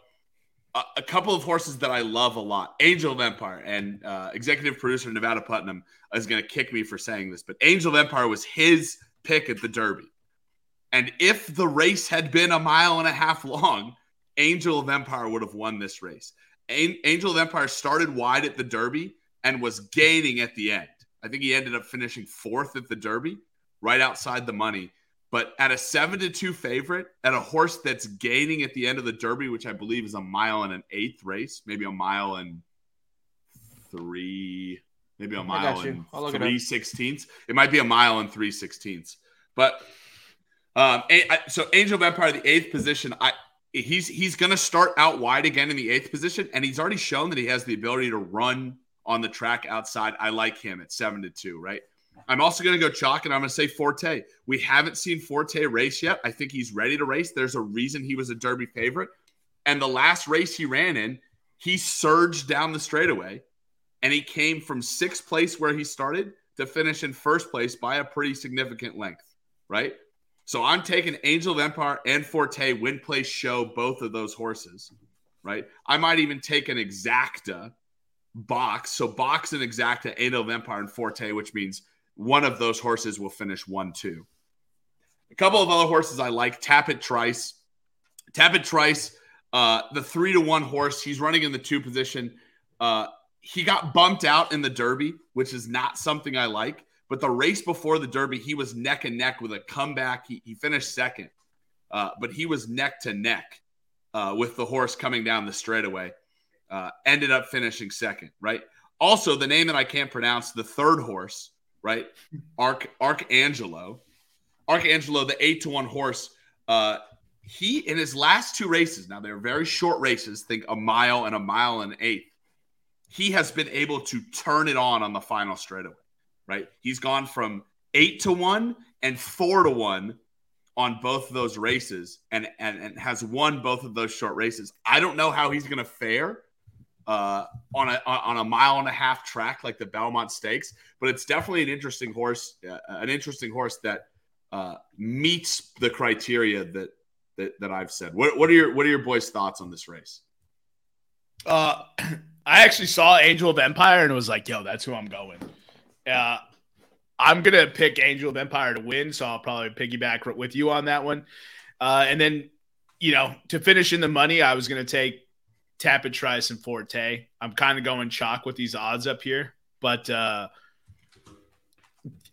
a, a couple of horses that I love a lot Angel of Empire, and uh, executive producer Nevada Putnam is going to kick me for saying this, but Angel of Empire was his pick at the Derby. And if the race had been a mile and a half long, Angel of Empire would have won this race. An- Angel of Empire started wide at the Derby and was gaining at the end. I think he ended up finishing fourth at the Derby, right outside the money. But at a seven to two favorite, at a horse that's gaining at the end of the Derby, which I believe is a mile and an eighth race, maybe a mile and three, maybe a mile and three sixteenths. It might be a mile and three sixteenths. But um, so Angel of Empire, the eighth position, I he's he's going to start out wide again in the eighth position, and he's already shown that he has the ability to run on the track outside. I like him at seven to two, right? I'm also going to go chalk and I'm going to say Forte. We haven't seen Forte race yet. I think he's ready to race. There's a reason he was a Derby favorite. And the last race he ran in, he surged down the straightaway and he came from sixth place where he started to finish in first place by a pretty significant length, right? So I'm taking Angel of Empire and Forte win place show both of those horses, right? I might even take an exacta box. So box and exacta, Angel of Empire and Forte, which means one of those horses will finish one, two. A couple of other horses I like Tapit Trice. Tapit Trice, uh, the three to one horse, he's running in the two position. Uh, he got bumped out in the Derby, which is not something I like. But the race before the Derby, he was neck and neck with a comeback. He, he finished second, uh, but he was neck to neck uh, with the horse coming down the straightaway. Uh, ended up finishing second, right? Also, the name that I can't pronounce, the third horse, right? Arc Arcangelo, Arcangelo, the eight to one horse. Uh, he in his last two races, now they're very short races, think a mile and a mile and eighth. He has been able to turn it on on the final straightaway, right? He's gone from eight to one and four to one on both of those races and, and, and has won both of those short races. I don't know how he's going to fare uh, on a on a mile and a half track like the Belmont Stakes, but it's definitely an interesting horse, uh, an interesting horse that uh, meets the criteria that, that that I've said. What, what are your what are your boys' thoughts on this race? Uh, I actually saw Angel of Empire and was like, "Yo, that's who I'm going." Uh, I'm gonna pick Angel of Empire to win, so I'll probably piggyback with you on that one. Uh, and then, you know, to finish in the money, I was gonna take Tapit Trice and Forte. I'm kind of going chalk with these odds up here, but uh,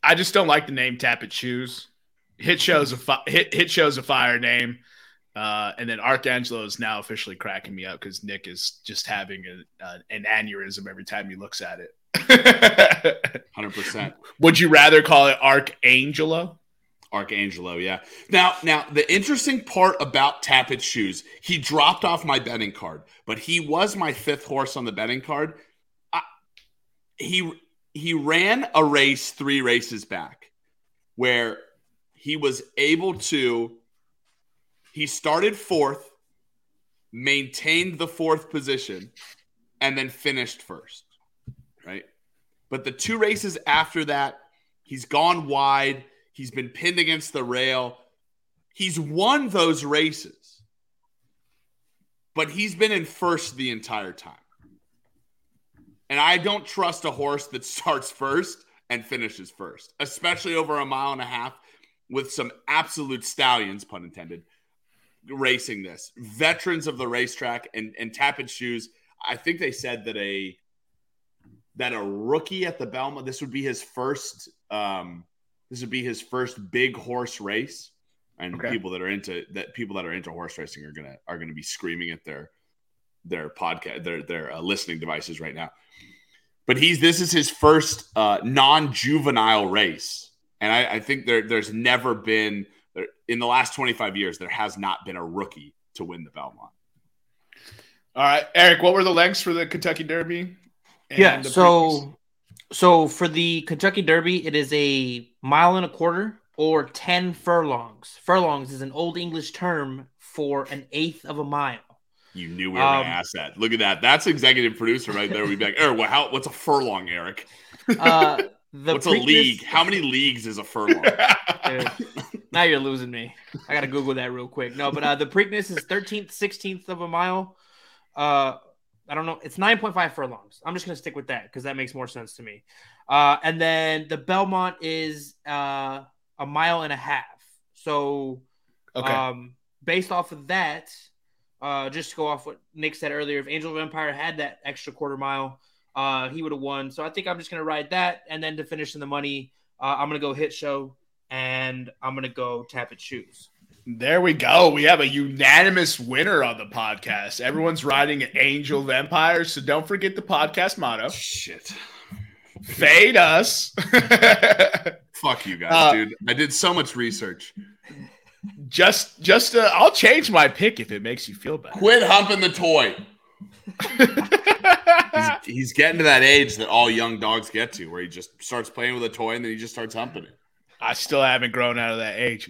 I just don't like the name Tapit Shoes. Hit shows a fi- hit hit shows a fire name, uh, and then Arcangelo is now officially cracking me up because Nick is just having a, uh, an aneurysm every time he looks at it. Hundred percent. Would you rather call it Arcangelo? Arcangelo, yeah. Now, now the interesting part about Tapit's shoes, he dropped off my betting card, but he was my fifth horse on the betting card. He he ran a race three races back where he was able to he started fourth, maintained the fourth position, and then finished first. Right? But the two races after that, he's gone wide He's been pinned against the rail. He's won those races, but he's been in first the entire time. And I don't trust a horse that starts first and finishes first, especially over a mile and a half with some absolute stallions, pun intended, racing this. Veterans of the racetrack and, and Tapit shoes. I think they said that a that a rookie at the Belmont, this would be his first um, this would be his first big horse race, and okay. people that are into that people that are into horse racing are gonna are gonna be screaming at their their podcast their their uh, listening devices right now. But he's this is his first uh, non juvenile race, and I, I think there there's never been in the last 25 years there has not been a rookie to win the Belmont. All right, Eric, what were the lengths for the Kentucky Derby? yeah, so so for the Kentucky Derby, it is a mile and a quarter or 10 furlongs. Furlongs is an old English term for an eighth of a mile. You knew we were um, going to ask that. Look at that. That's executive producer right there. We'd be like, Eric, well, how, what's a furlong, Eric? Uh, what's a league? How many leagues is a furlong? Dude, now you're losing me. I got to Google that real quick. No, but uh, the Preakness is 13th, 16th of a mile. Uh, I don't know. It's 9.5 furlongs. I'm just going to stick with that because that makes more sense to me. Uh, and then the Belmont is uh, a mile and a half. So, okay. um, based off of that, uh, just to go off what Nick said earlier, if Angel of Empire had that extra quarter mile, uh, he would have won. So I think I'm just going to ride that. And then to finish in the money, uh, I'm going to go hit show and I'm gonna go Tapit Shoes. There we go. We have a unanimous winner on the podcast. Everyone's riding an Angel of Empire, so don't forget the podcast motto: Shit. "Fade us." Fuck you guys, Uh, dude. I did so much research. just, just, uh, I'll change my pick if it makes you feel better. Quit humping the toy. He's, he's getting to that age that all young dogs get to, where he just starts playing with a toy and then he just starts humping it. I still haven't grown out of that age.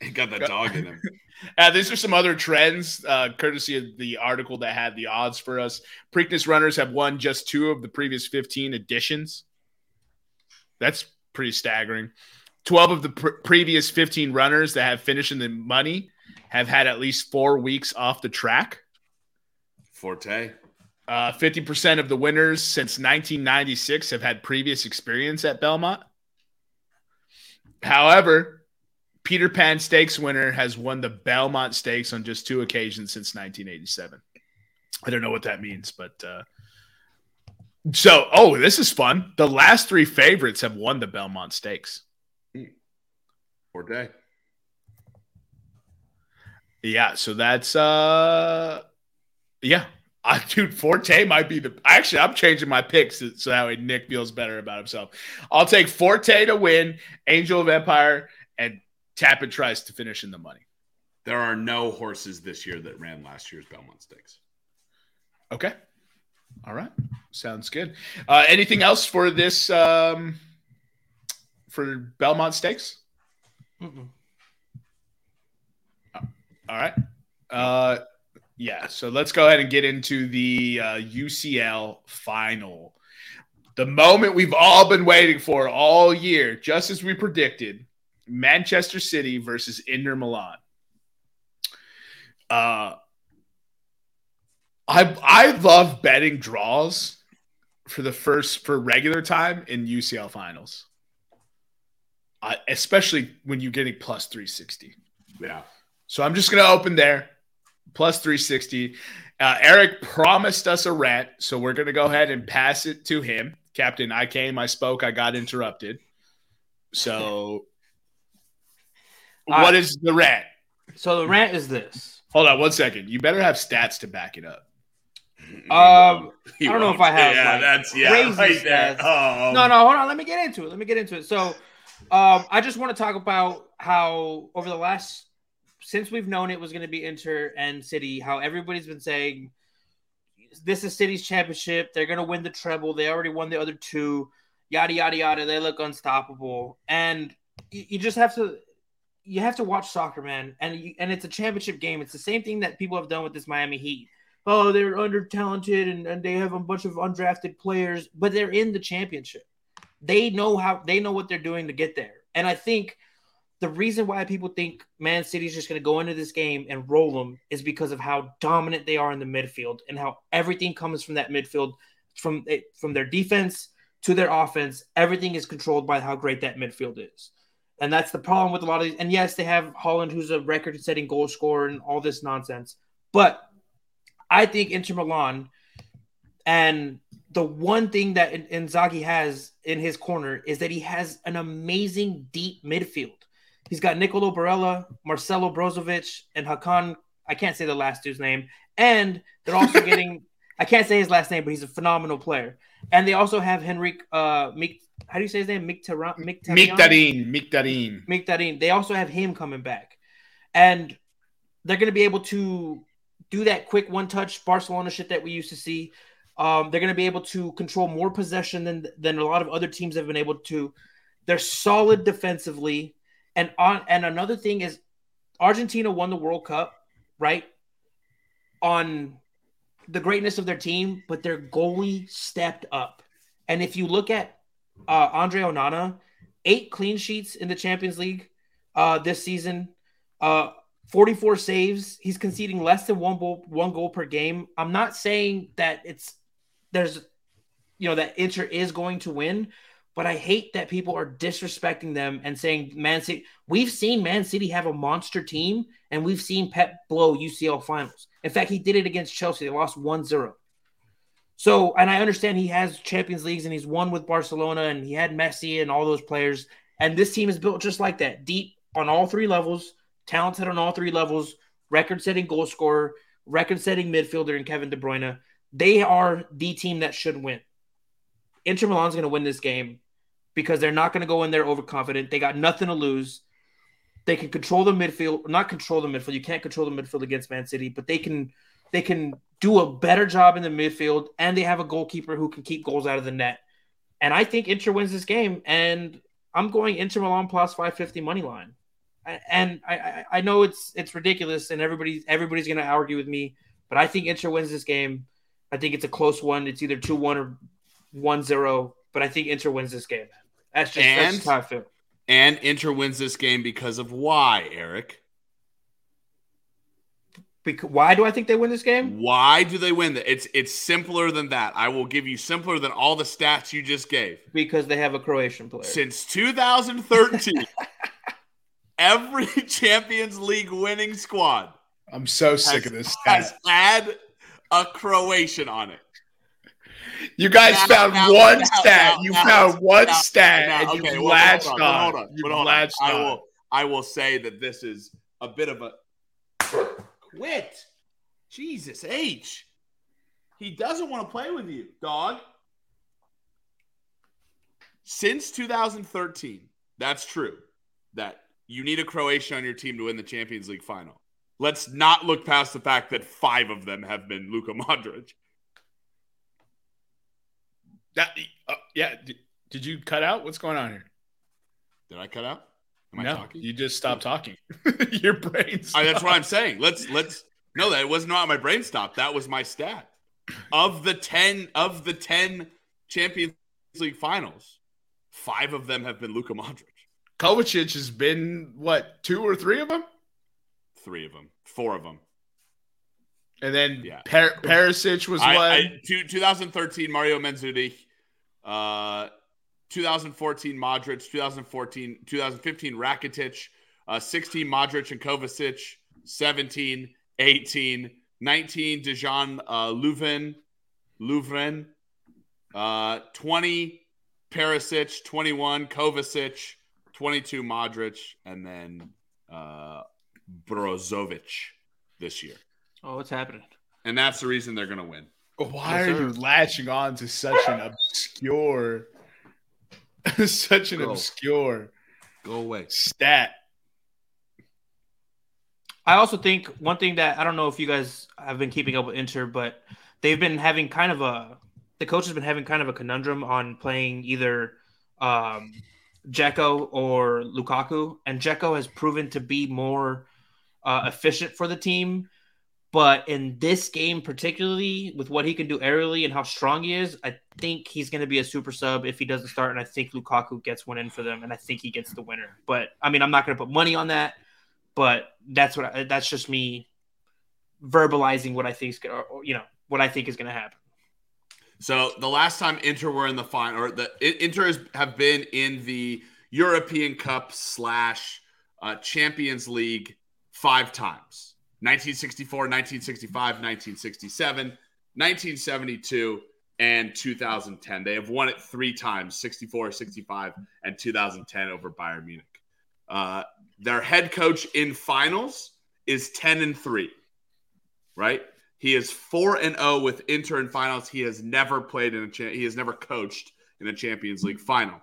He got that dog in him. Uh, these are some other trends, uh, courtesy of the article that had the odds for us. Preakness runners have won just two of the previous 15 editions. That's pretty staggering. 12 of the pr- previous 15 runners that have finished in the money have had at least four weeks off the track. Forte. Uh, 50% of the winners since 1996 have had previous experience at Belmont. However, Peter Pan Stakes winner has won the Belmont Stakes on just two occasions since 1987. I don't know what that means, but uh, so oh, this is fun. The last three favorites have won the Belmont Stakes. Forte. Yeah, so that's uh yeah. I, dude, Forte might be the. Actually, I'm changing my picks so, so that way Nick feels better about himself. I'll take Forte to win, Angel of Empire, and Tapit Trice to finish in the money. There are no horses this year that ran last year's Belmont Stakes. Okay. All right. Sounds good. Uh, anything else for this um, for Belmont Stakes? Mm-mm. All right. Uh, yeah. So let's go ahead and get into the uh, UCL final. The moment we've all been waiting for all year, just as we predicted Manchester City versus Inter Milan. Uh, I I love betting draws for the first for regular time in UCL finals, uh, especially when you're getting plus three sixty. Yeah. So I'm just going to open there, plus 360. Uh, Eric promised us a rant, so we're going to go ahead and pass it to him. Captain, I came, I spoke, I got interrupted. So, All what right. is the rant? So the rant is this. Hold on one second. You better have stats to back it up. Um, I don't know won't. if I have, Yeah, like, that's yeah, crazy right there. stats. Oh, no, no, hold on. Let me get into it. Let me get into it. So, um, I just want to talk about how over the last since we've known it was going to be Inter and City, how everybody's been saying this is City's championship. They're going to win the treble. They already won the other two. Yada yada yada. They look unstoppable, and you, you just have to you have to watch soccer, man. And you, and it's a championship game. It's the same thing that people have done with this Miami Heat. Oh, they're under talented and, and they have a bunch of undrafted players, but they're in the championship. They know how they know what they're doing to get there. And I think the reason why people think Man City's just going to go into this game and roll them is because of how dominant they are in the midfield and how everything comes from that midfield, from eh, from their defense to their offense. Everything is controlled by how great that midfield is, and that's the problem with a lot of these. And yes, they have Haaland, who's a record-setting goal scorer, and all this nonsense. But I think Inter Milan and the one thing that In- Inzaghi has in his corner is that he has an amazing deep midfield. He's got Nicolo Barella, Marcelo Brozovic, and Hakan. I can't say the last dude's name. And they're also getting, I can't say his last name, but he's a phenomenal player. And they also have Henrik, uh, Mik, how do you say his name? Mkhitaryan? Mikdarin, Mikdarin. Mkhitaryan. They also have him coming back. And they're going to be able to do that quick one touch Barcelona shit that we used to see. Um, they're going to be able to control more possession than than a lot of other teams have been able to. They're solid defensively, and on and another thing is, Argentina won the World Cup, right? On the greatness of their team, but their goalie stepped up. And if you look at uh, Andre Onana, eight clean sheets in the Champions League uh, this season. Uh, 44 saves. He's conceding less than one goal, one goal per game. I'm not saying that it's there's you know that Inter is going to win, but I hate that people are disrespecting them and saying Man City. We've seen Man City have a monster team, and we've seen Pep blow UCL finals. In fact, he did it against Chelsea. They lost 1-0. So, and I understand he has Champions Leagues and he's won with Barcelona and he had Messi and all those players. And this team is built just like that, deep on all three levels, talented on all three levels, record-setting goal scorer, record-setting midfielder and Kevin De Bruyne. They are the team that should win. Inter Milan's going to win this game because they're not going to go in there overconfident. They got nothing to lose. They can control the midfield, not control the midfield. You can't control the midfield against Man City, but they can they can do a better job in the midfield, and they have a goalkeeper who can keep goals out of the net. And I think Inter wins this game, and I'm going Inter Milan plus 550 money line. And I, I know it's it's ridiculous, and everybody's everybody's going to argue with me, but I think Inter wins this game. I think it's a close one. It's either two one or one zero, but I think Inter wins this game. That's just, And- that's just how I feel. And Inter wins this game because of why, Eric? Because, why do I think they win this game? Why do they win? that? It's it's simpler than that. I will give you simpler than all the stats you just gave. Because they have a Croatian player. Since 2013, every Champions League winning squad I'm so sick has, of this has had a Croatian on it. You guys Now- found now- one now- stat. you found one stat, and okay, you well, latched on. on, hold on, You hold on. latched I will I will say that this is a bit of a quit. Jesus H. He doesn't want to play with you, dog. Since 2013, that's true. That you need a Croatian on your team to win the Champions League final. Let's not look past the fact that five of them have been Luka Modric. That, uh, yeah. Did, did you cut out? What's going on here? Did I cut out? Am I no, talking? you just stopped talking. Your brain's. I, that's what I'm saying. Let's let's no, that it was not my brain stop. That was my stat. Of the ten of the ten Champions League finals, five of them have been Luka Modric. Kovacic has been what two or three of them, Three of them, four of them. and then Yeah. per- Perisic was I, one. I, two, 2013 Mario Mandzukic, uh, 2014 Modric, 2014, 2015 Rakitic, uh, 16 Modric and Kovacic, 17, 18, 19 Dejan uh, Leuven, Lovren, uh, 20 Perisic, 21 Kovacic, 22 Modric, and then uh, Brozovic this year. Oh, what's happening? And that's the reason they're going to win. Why Yes, are you latching on to such an obscure, such an Go. obscure Go away. stat? I also think one thing that I don't know if you guys have been keeping up with Inter, but they've been having kind of a the coach has been having kind of a conundrum on playing either um Dzeko or Lukaku, and Dzeko has proven to be more uh, efficient for the team. But in this game, particularly with what he can do aerially and how strong he is, I think he's going to be a super sub if he doesn't start. And I think Lukaku gets one in for them, and I think he gets the winner. But I mean, I'm not going to put money on that but that's what I, that's just me verbalizing what I think is gonna, you know, what I think is going to happen. So the last time Inter were in the final, or the Inter have been in the European Cup slash uh, Champions League five times: 1964, 1965, 1967, 1972, and 2010. They have won it three times: 64, 65, and 2010 over Bayern Munich. Uh, their head coach in finals is 10 and three. Right? He is four and zero with Inter in finals. He has never played in a cha- he has never coached in a Champions League final.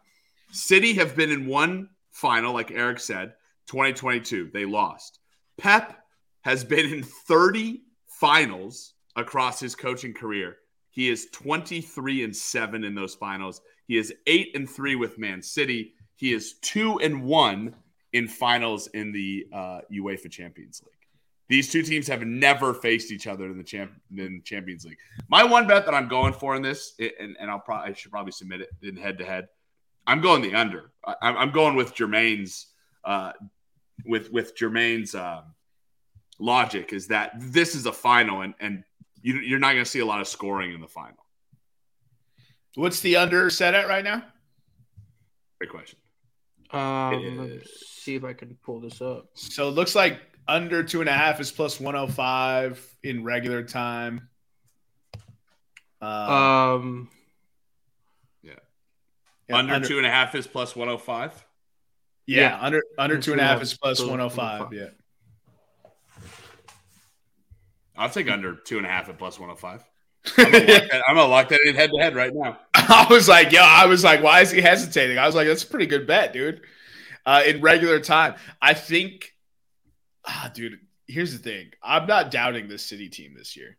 City have been in one final, like Eric said, 2022. They lost. Pep has been in 30 finals across his coaching career. He is 23 and 7 in those finals. He is 8 and 3 with Man City. He is 2 and 1 in finals in the uh, UEFA Champions League. These two teams have never faced each other in the champ in Champions League. My one bet that I'm going for in this, and, and I'll probably I should probably submit it in head to head. I'm going the under. I, I'm going with Jermaine's uh, with with Jermaine's uh, logic is that this is a final, and and you, you're not going to see a lot of scoring in the final. What's the under set at right now? Great question. Um, let's see if I can pull this up. So it looks like under two and a half is plus 105 in regular time. Um, Um, yeah, under, two and a half is plus 105. Yeah, Yeah. under under Under two and a half is plus plus one hundred five. 105. Yeah. I'll take under two and a half at plus 105. I'm gonna that, I'm gonna lock that in head to head right now. I was like, yo, I was like, why is he hesitating? I was like, that's a pretty good bet, dude. Uh, in regular time, I think, ah, dude. Here's the thing: I'm not doubting this city team this year.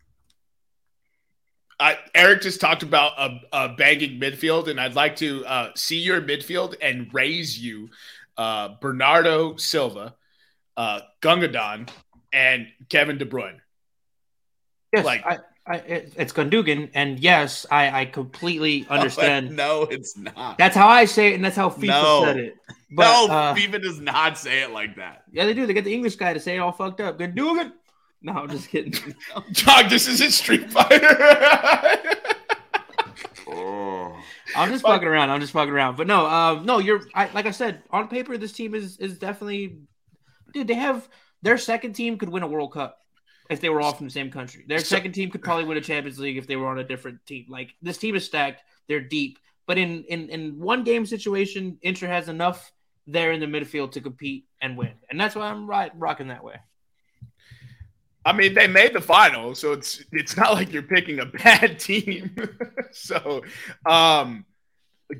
I, Eric just talked about a, a banging midfield, and I'd like to uh, see your midfield and raise you uh, Bernardo Silva, uh, Gungadon, and Kevin De Bruyne. Yes, Like- I, I, it's Gundogan, and yes, I, I completely understand. no, it's not. That's how I say it, and that's how FIFA No. said it. But no, uh, FIFA does not say it like that. yeah, they do. They get the English guy to say it all fucked up. Gundogan. No, I'm just kidding. Dog, this is a Street Fighter. Oh. I'm just fucking around. I'm just fucking around. But no, um, no, you're I, like I said on paper. This team is is definitely, dude. They have their second team could win a World Cup if they were all from the same country. Their second team could probably win a Champions League if they were on a different team. Like this team is stacked. They're deep. But in in in one game situation, Inter has enough there in the midfield to compete and win, and that's why I'm right rocking that way. I mean, they made the final, so it's it's not like you're picking a bad team. so, um,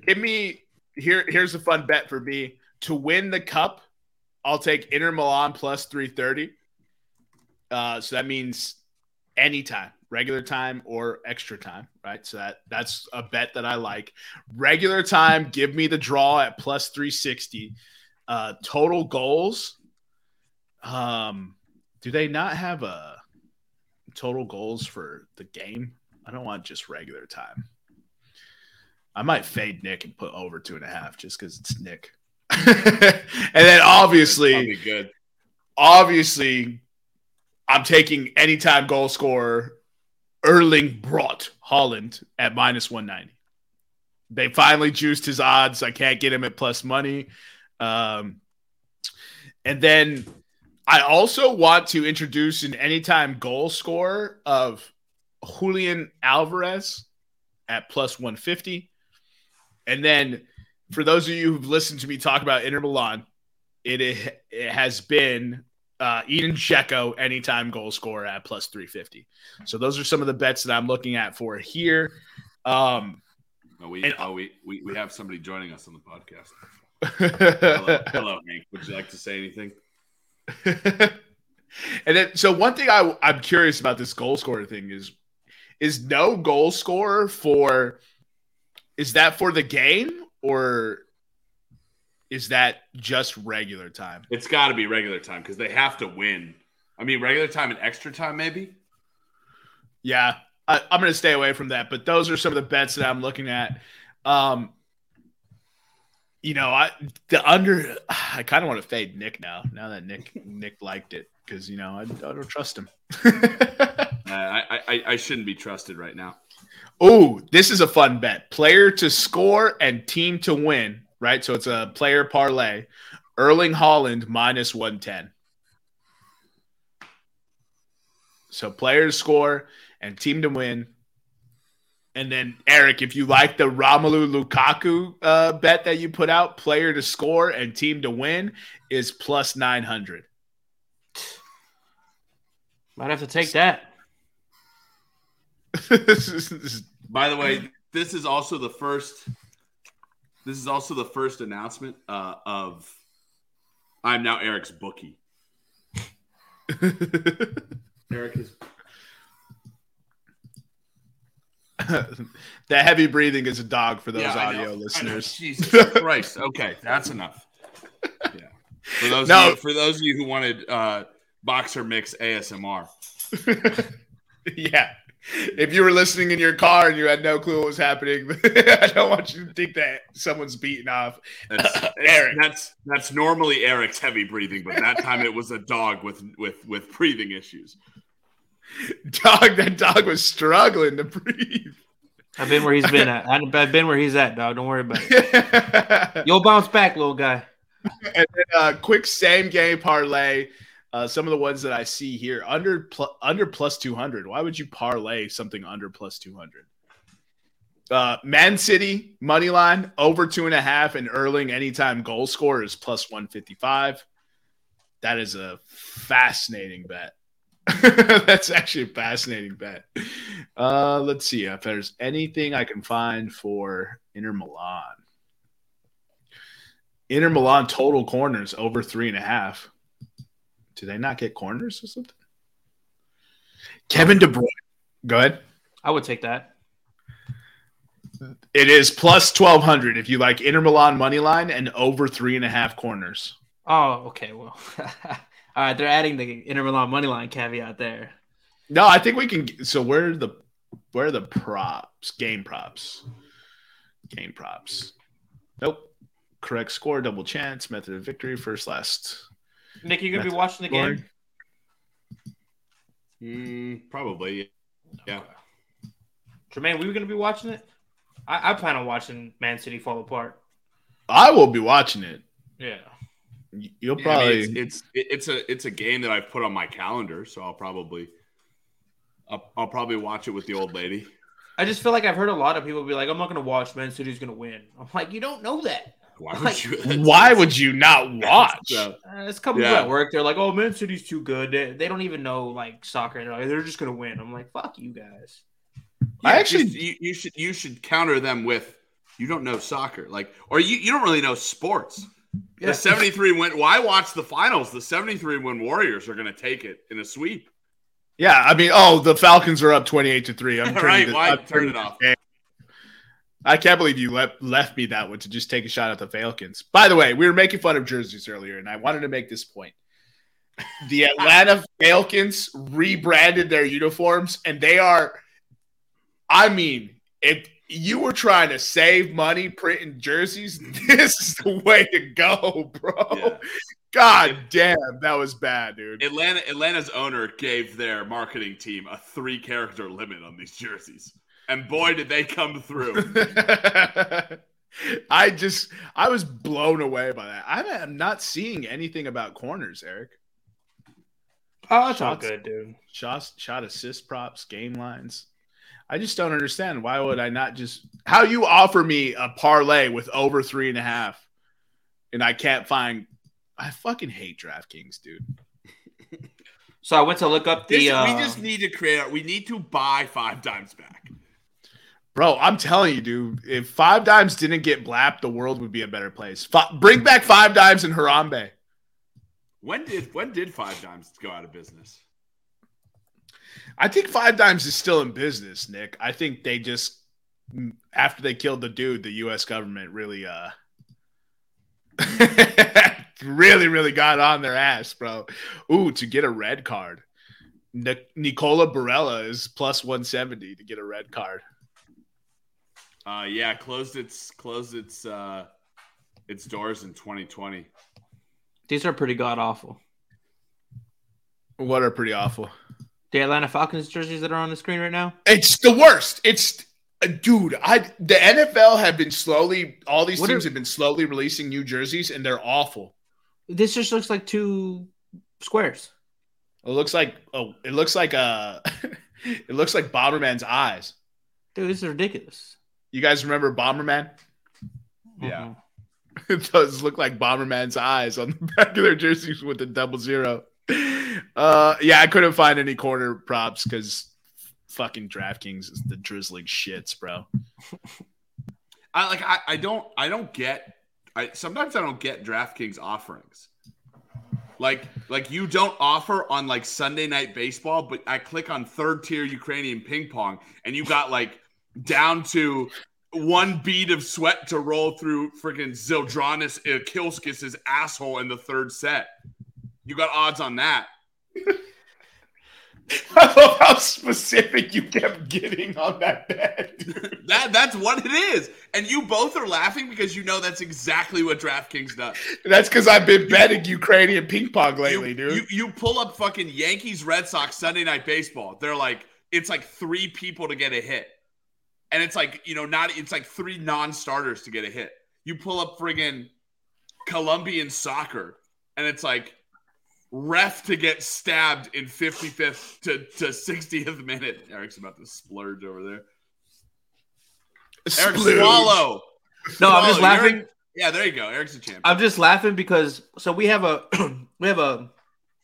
give me here. Here's a fun bet for me to win the cup. I'll take Inter Milan plus three thirty. Uh, so that means anytime, regular time or extra time, right? So that that's a bet that I like. Regular time, give me the draw at plus three sixty. Uh, total goals. Um, do they not have a total goals for the game? I don't want just regular time. I might fade Nick and put over two and a half just because it's Nick. and then obviously, good. obviously, I'm taking anytime goal scorer Erling Braut Haaland at minus 190. They finally juiced his odds. I can't get him at plus money. Um, and then I also want to introduce an anytime goal scorer of Julian Alvarez at plus 150. And then for those of you who've listened to me talk about Inter Milan, it, it has been uh, Edin Dzeko anytime goal scorer at plus 350. So those are some of the bets that I'm looking at for here. Um, Oh, we, And- oh, we, we, we have somebody joining us on the podcast. Hello, hello, Hank. Would you like to say anything? and then, so one thing I, I'm curious about this goal scorer thing is, is no goal scorer for, is that for the game or is that just regular time? It's got to be regular time because they have to win. I mean, regular time and extra time, maybe. Yeah, I, I'm going to stay away from that. But those are some of the bets that I'm looking at. Um, you know, I the under. I kind of want to fade Nick now. Now that Nick Nick liked it because you know I, I don't trust him. Uh, I, I I shouldn't be trusted right now. oh, this is a fun bet: player to score and team to win. Right, so it's a player parlay. Erling Haaland minus one ten. So player to score and team to win. And then Eric, if you like the Romelu Lukaku uh, bet that you put out, player to score and team to win is plus nine hundred. Might have to take that. By the way, this is also the first. This is also the first announcement uh, of. I'm now Eric's bookie. Eric is. the heavy breathing is a dog for those Yeah, audio know. listeners. Jesus Christ. Okay, that's enough. Yeah. For those No. of you, for those of you who wanted uh, boxer mix ASMR. yeah. If you were listening in your car and you had no clue what was happening, I don't want you to think that someone's beating off. That's, Eric. That's that's normally Eric's heavy breathing, but that time it was a dog with with with breathing issues. Dog, that dog was struggling to breathe. I've been where he's been at. I've been where he's at, dog. Don't worry about it. and You'll bounce back, little guy. And then uh, quick same game parlay. Uh, some of the ones that I see here under pl- under plus two hundred. Why would you parlay something under plus two hundred? Uh, Man City money line over two and a half, and Erling anytime goal score is plus one fifty five. That is a fascinating bet. That's actually a fascinating bet. Uh, let's see if there's anything I can find for Inter Milan. Inter Milan total corners over three and a half. Do they not get corners or something? Kevin De Bruyne. Go ahead. I would take that. It is plus twelve hundred if you like Inter Milan money line and over three and a half corners. Oh, okay. Well, all right. They're adding the Inter Milan money line caveat there. No, I think we can. So where are the where are the props? Game props. Game props. Nope. Correct score, double chance, method of victory, first last. Nick, you gonna be watching the game? Mm, probably. Yeah. Jermaine, we were gonna be watching it. I, I plan on watching Man City fall apart. I will be watching it. Yeah. You'll Yeah, I probably. mean, it's, it's it's a it's a game that I've put on my calendar, so I'll probably I'll, I'll probably watch it with the old lady. I just feel like I've heard a lot of people be like, "I'm not gonna watch. Man City's gonna win." I'm like, you don't know that. Why Like, would you? why would you not watch? So, Uh, it's a couple Yeah. people at work. They're like, "Oh, Man City's too good. They, they don't even know like soccer. They're, like, they're just gonna win." I'm like, "Fuck you guys." yeah, I actually- just- you, you should you should counter them with you don't know soccer, like or you, you don't really know sports. Yeah. The 73 win. Why watch the finals? The 73 win Warriors are going to take it in a sweep. Yeah, I mean, oh, the Falcons are up twenty-eight to three. I'm turning Right, this- why I'm turn turning it off? game. I can't believe you left left me that one to just take a shot at the Falcons. By the way, we were making fun of jerseys earlier, and I wanted to make this point. The Atlanta Falcons rebranded their uniforms, and they are. I mean, if you were trying to save money printing jerseys, this is the way to go, bro. Yeah. God damn, that was bad, dude. Atlanta Atlanta's owner gave their marketing team a three character limit on these jerseys. And boy did they come through. I just I was blown away by that. I am not seeing anything about corners, Eric. Oh, it's all good, dude. Shot shot assist props, game lines. I just don't understand. Why would I not just how you offer me a parlay with over three and a half, and I can't find. I fucking hate DraftKings, dude. So I went to look up the. This- uh, we just need to create our, we need to buy five times back. Bro, I'm telling you, dude. If Five Dimes didn't get blapped, the world would be a better place. Bring back Five Dimes and Harambe. When did when did five Dimes go out of business? I think Five Dimes is still in business, Nick. I think they just after they killed the dude, the U.S. government really, uh, really, really got on their ass, bro. Ooh, to get a red card, Nic- Nicola Barella is plus one seventy to get a red card. Uh yeah, closed its closed its uh its doors in 2020. these are pretty god awful. What are pretty awful. The Atlanta Falcons jerseys that are on the screen right now. It's the worst. It's uh, dude. I the NFL have been slowly. All these What teams are- have been slowly releasing new jerseys, and they're awful. This just looks like two squares. It looks like oh, it looks like uh it looks like Bomberman's eyes. Dude, this is ridiculous. You guys remember Bomberman? Yeah. It does look like Bomberman's eyes on the back of their jerseys with the double zero. Uh, yeah, I couldn't find any corner props because fucking DraftKings is the drizzling shits, bro. I like I, I don't I don't get I sometimes I don't get DraftKings offerings. Like like you don't offer on like Sunday night baseball, but I click on third tier Ukrainian ping pong and you got like down to one bead of sweat to roll through freaking Zildronis Kilskis's asshole in the third set. You got odds on that. I love how specific you kept getting on that bet. That that's what it is. And you both are laughing because you know that's exactly what DraftKings does. That's because I've been betting Ukrainian ping pong lately, you, dude. You, you pull up fucking Yankees Red Sox Sunday night baseball. They're like, it's like three people to get a hit. And it's like, you know, not it's like three non-starters to get a hit. You pull up friggin' Colombian soccer, and it's like ref to get stabbed in 55th to, to 60th minute. Eric's about to splurge over there. Eric Splooge. Swallow. No, I'm just laughing. Eric- yeah, there you go. Eric's a champion. I'm just laughing because so we have a we have a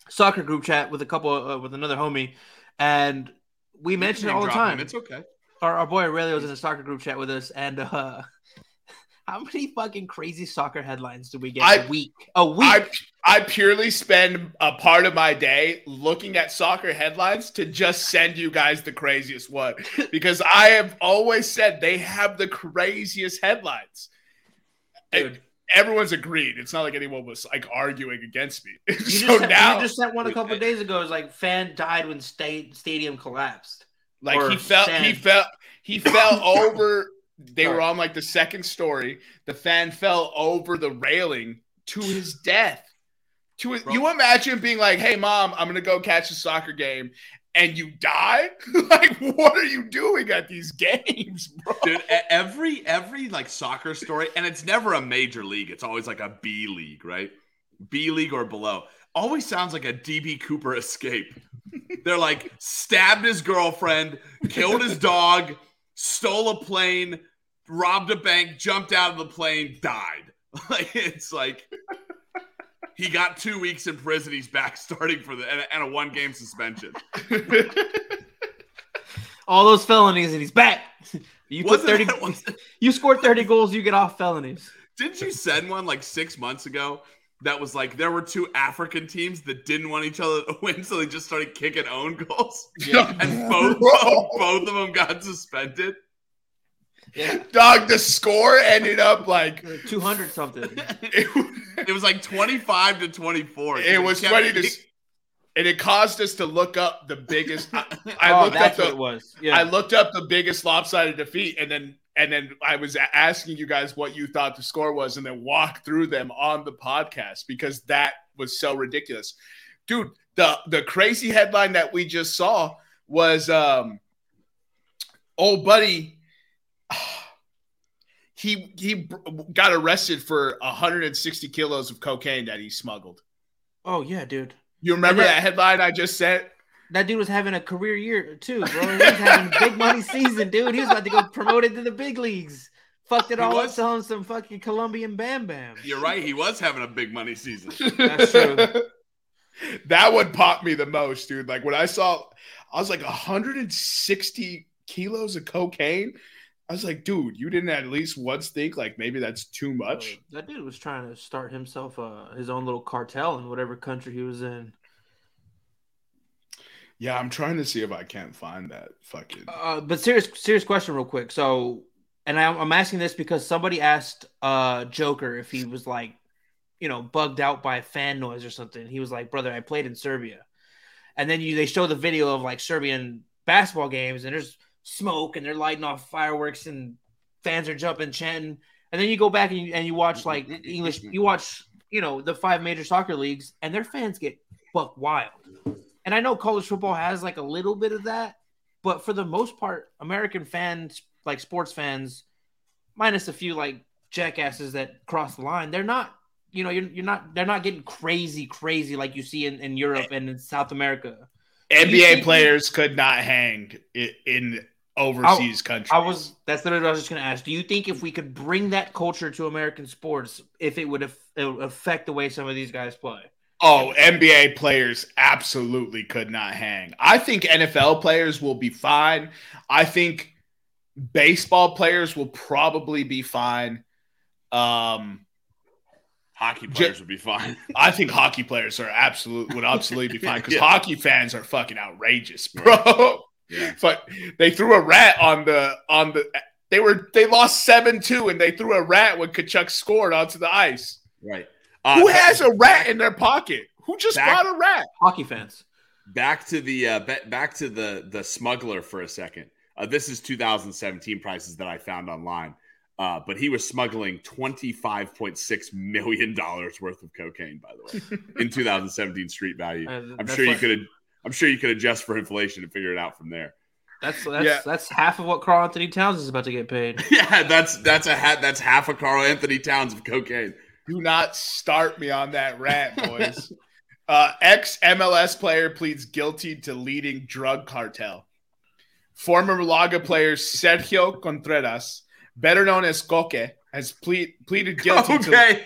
soccer group chat with a couple uh, with another homie, and we mention it all the drop him. time. It's okay. Our, our boy Aurelio's in a soccer group chat with us, and uh how many fucking crazy soccer headlines do we get I- a week? A week. I I purely spend a part of my day looking at soccer headlines to just send you guys the craziest one because I have always said they have the craziest headlines. Dude. And everyone's agreed. It's not like anyone was like arguing against me. you, so just sent, now, you just sent one a couple days ago. It was like fan died when state stadium collapsed. Like or he fell, he felt he fell over. They were on like the second story. The fan fell over the railing to his death. To his, Bro. you imagine being like, "Hey, mom, I'm gonna go catch a soccer game," and you die. like, what are you doing at these games, bro? Dude, every every like soccer story, and it's never a major league. It's always like a B league, right? B league or below. Always sounds like a DB Cooper escape. They're like stabbed his girlfriend, killed his dog, stole a plane, robbed a bank, jumped out of the plane, died. Like it's like he got two weeks in prison. He's back starting for the and a, and a one game suspension. All those felonies, and he's back. You put thirty. that- You scored thirty goals, you get off felonies. Didn't you send one like six months ago that was like there were two African teams that didn't want each other to win, so they just started kicking own goals, and both Bro. both of them got suspended. Yeah, Dog, the score ended up like two hundred something. it, It was like twenty five to twenty four. it was funny to, and it caused us to look up the biggest. I, I oh, looked up that's what the it was. Yeah, I looked up the biggest lopsided defeat, and then and then I was asking you guys what you thought the score was, and then walk through them on the podcast because that was so ridiculous, dude. The the crazy headline that we just saw was um, old buddy. He he got arrested for 160 kilos of cocaine that he smuggled. oh yeah, dude. You remember that headline I just sent? That dude was having a career year too, bro. He was having a big money season, dude. He was about to go promoted to the big leagues. Fucked it all up was. selling some fucking Colombian Bam Bam. You're right. He was having a big money season. That's true. that one popped me the most, dude. Like when I saw, I was like 160 kilos of cocaine. I was like, dude, you didn't at least once think like maybe that's too much. That dude was trying to start himself uh, his own little cartel in whatever country he was in. Yeah, I'm trying to see if I can't find that fucking. Uh, but serious, serious question, real quick. So, and I'm, I'm asking this because somebody asked uh Joker if he was like, you know, bugged out by fan noise or something. He was like, "Brother, I played in Serbia," and then you they show the video of like Serbian basketball games, and there's smoke, and they're lighting off fireworks, and fans are jumping, chanting, and then you go back and you, and you watch like English, you watch, you know, the five major soccer leagues, and their fans get buck wild. And I know college football has like a little bit of that, but for the most part, American fans, like sports fans, minus a few like jackasses that cross the line, they're not, you know, you're, you're not, they're not getting crazy, crazy like you see in, in Europe and in South America. NBA players could not hang i- in overseas oh, countries. I was, that's literally what I was just going to ask. Do you think if we could bring that culture to American sports, if it would, would affect the way some of these guys play? Oh, NBA players absolutely could not hang. I think NFL players will be fine. I think baseball players will probably be fine. Um, Hockey players would be fine. I think hockey players are absolute would absolutely be fine because Yeah. hockey fans are fucking outrageous, bro. Yeah. But they threw a rat on the on the. They were they lost seven two and they threw a rat when Tkachuk scored onto the ice. Right. Uh, Who has a rat in their pocket? Who just Back- bought a rat? Hockey fans. back to the uh, back to the the smuggler for a second. Uh, this is 2017 prices that I found online, uh, but he was smuggling 25.6 million dollars worth of cocaine. By the way, in 2017 street value, Uh, I'm that's sure you like- could. I'm sure you could adjust for inflation and figure it out from there. That's that's Yeah. that's half of what Karl-Anthony Towns is about to get paid. Yeah, that's that's a hat. That's half of Karl-Anthony Towns of cocaine. Do not start me on that rat, boys. uh, Ex MLS player pleads guilty to leading drug cartel. Former Malaga player Sergio Contreras better known as Koke, has plead, pleaded guilty to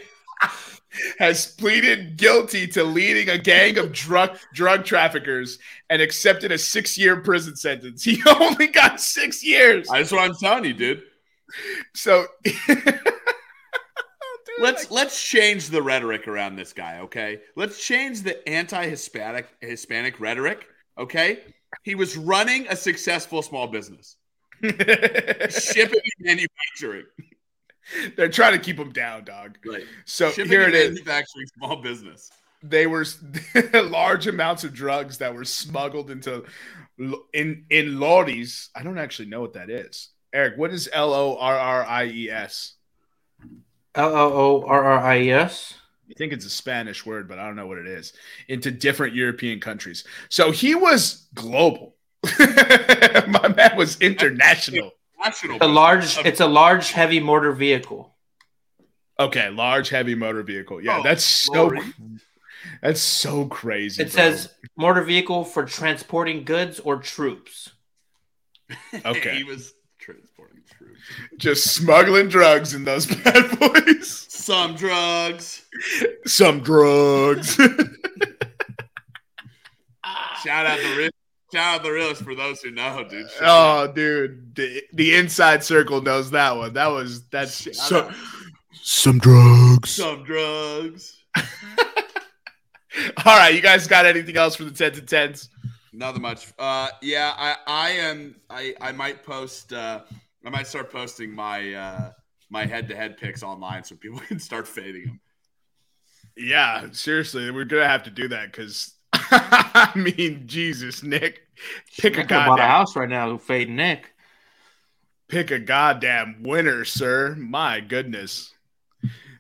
has pleaded guilty to leading a gang of drug drug traffickers and accepted a six year prison sentence. He only got six years. That's what I'm telling you, dude. So Let's let's change the rhetoric around this guy, okay? Let's change the anti-Hispanic Hispanic rhetoric, okay? He was running a successful small business, shipping and manufacturing. they're trying to keep him down, dog. Right. So shipping here it is. manufacturing small business. They were large amounts of drugs that were smuggled into in in lorries. I don't actually know what that is. Eric, what is L O R R I E S? L O O R R I E S. I think it's a Spanish word, but I don't know what it is. Into different European countries. So he was global. My man was international. National. A large. It's a large, heavy motor vehicle. Okay, large heavy motor vehicle. Yeah, Oh, that's so lorry. that's so crazy. It bro. says motor vehicle for transporting goods or troops. Okay. he was transporting troops. Just smuggling drugs in those bad boys. Some drugs. Some drugs. Shout out the real. Shout out the realist for those who know, dude. Shout oh, dude, the, the inside circle knows that one. That was that's Shout so, some drugs. Some drugs. All right, you guys got anything else for the ten to tens? Nothing much. Uh, yeah, I, I am. I, I might post. Uh, I might start posting my uh, my head to head picks online so people can start fading them. Yeah, seriously, we're gonna have to do that because I mean, Jesus, Nick, pick a I could have bought a goddamn, house right now, who fade Nick. pick a goddamn winner, sir. My goodness.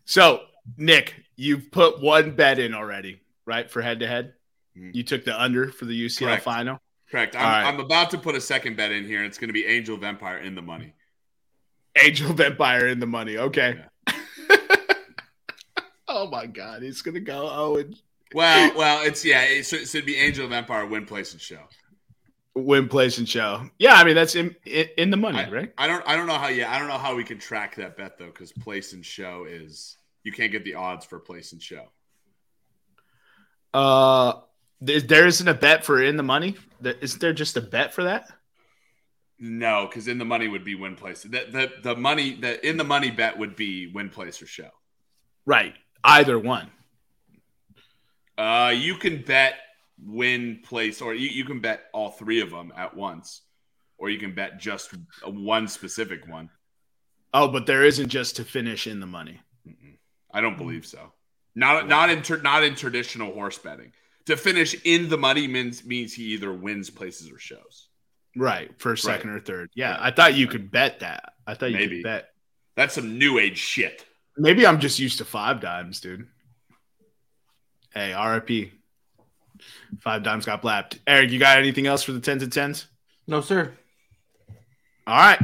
So, Nick, you've put one bet in already, right, for head to head. You took the under for the UCL Correct. final. Correct. I'm, right. I'm about to put a second bet in here, and it's going to be Angel of Empire in the money. Angel of Empire in the money. Okay. oh my God, he's gonna go Owen Well, well, it's yeah. It, so, so it'd be Angel of Empire win, place, and show. win, place, and show. Yeah, I mean that's in in, in the money, right? I don't. I don't know how. Yeah, I don't know how we can track that bet though, because place and show is you can't get the odds for place and show. Uh, there, there isn't a bet for in the money. There, isn't there just a bet for that? No, because in the money would be win place. The, the the money the in the money bet would be win place or show. Right, either one. Uh, you can bet win place, or you, you can bet all three of them at once, or you can bet just one specific one. Oh, but there isn't just to finish in the money. Mm-mm. I don't believe so. Not not in tra- not in traditional horse betting. To finish in the money means means he either wins places or shows. Right, first, second, or third. Yeah, Yeah. I thought you could bet that. I thought you Maybe. could bet. That's some new age shit. Maybe I'm just used to five dimes, dude. Hey, RIP. Five dimes got blapped. Eric, you got anything else for the tens and tens? No, sir. All right.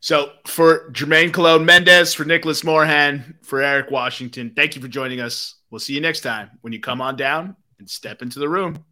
So for Jermaine Cologne Mendez, for Nicholas Moorhan, for Eric Washington, thank you for joining us. We'll see you next time when you come on down and step into the room.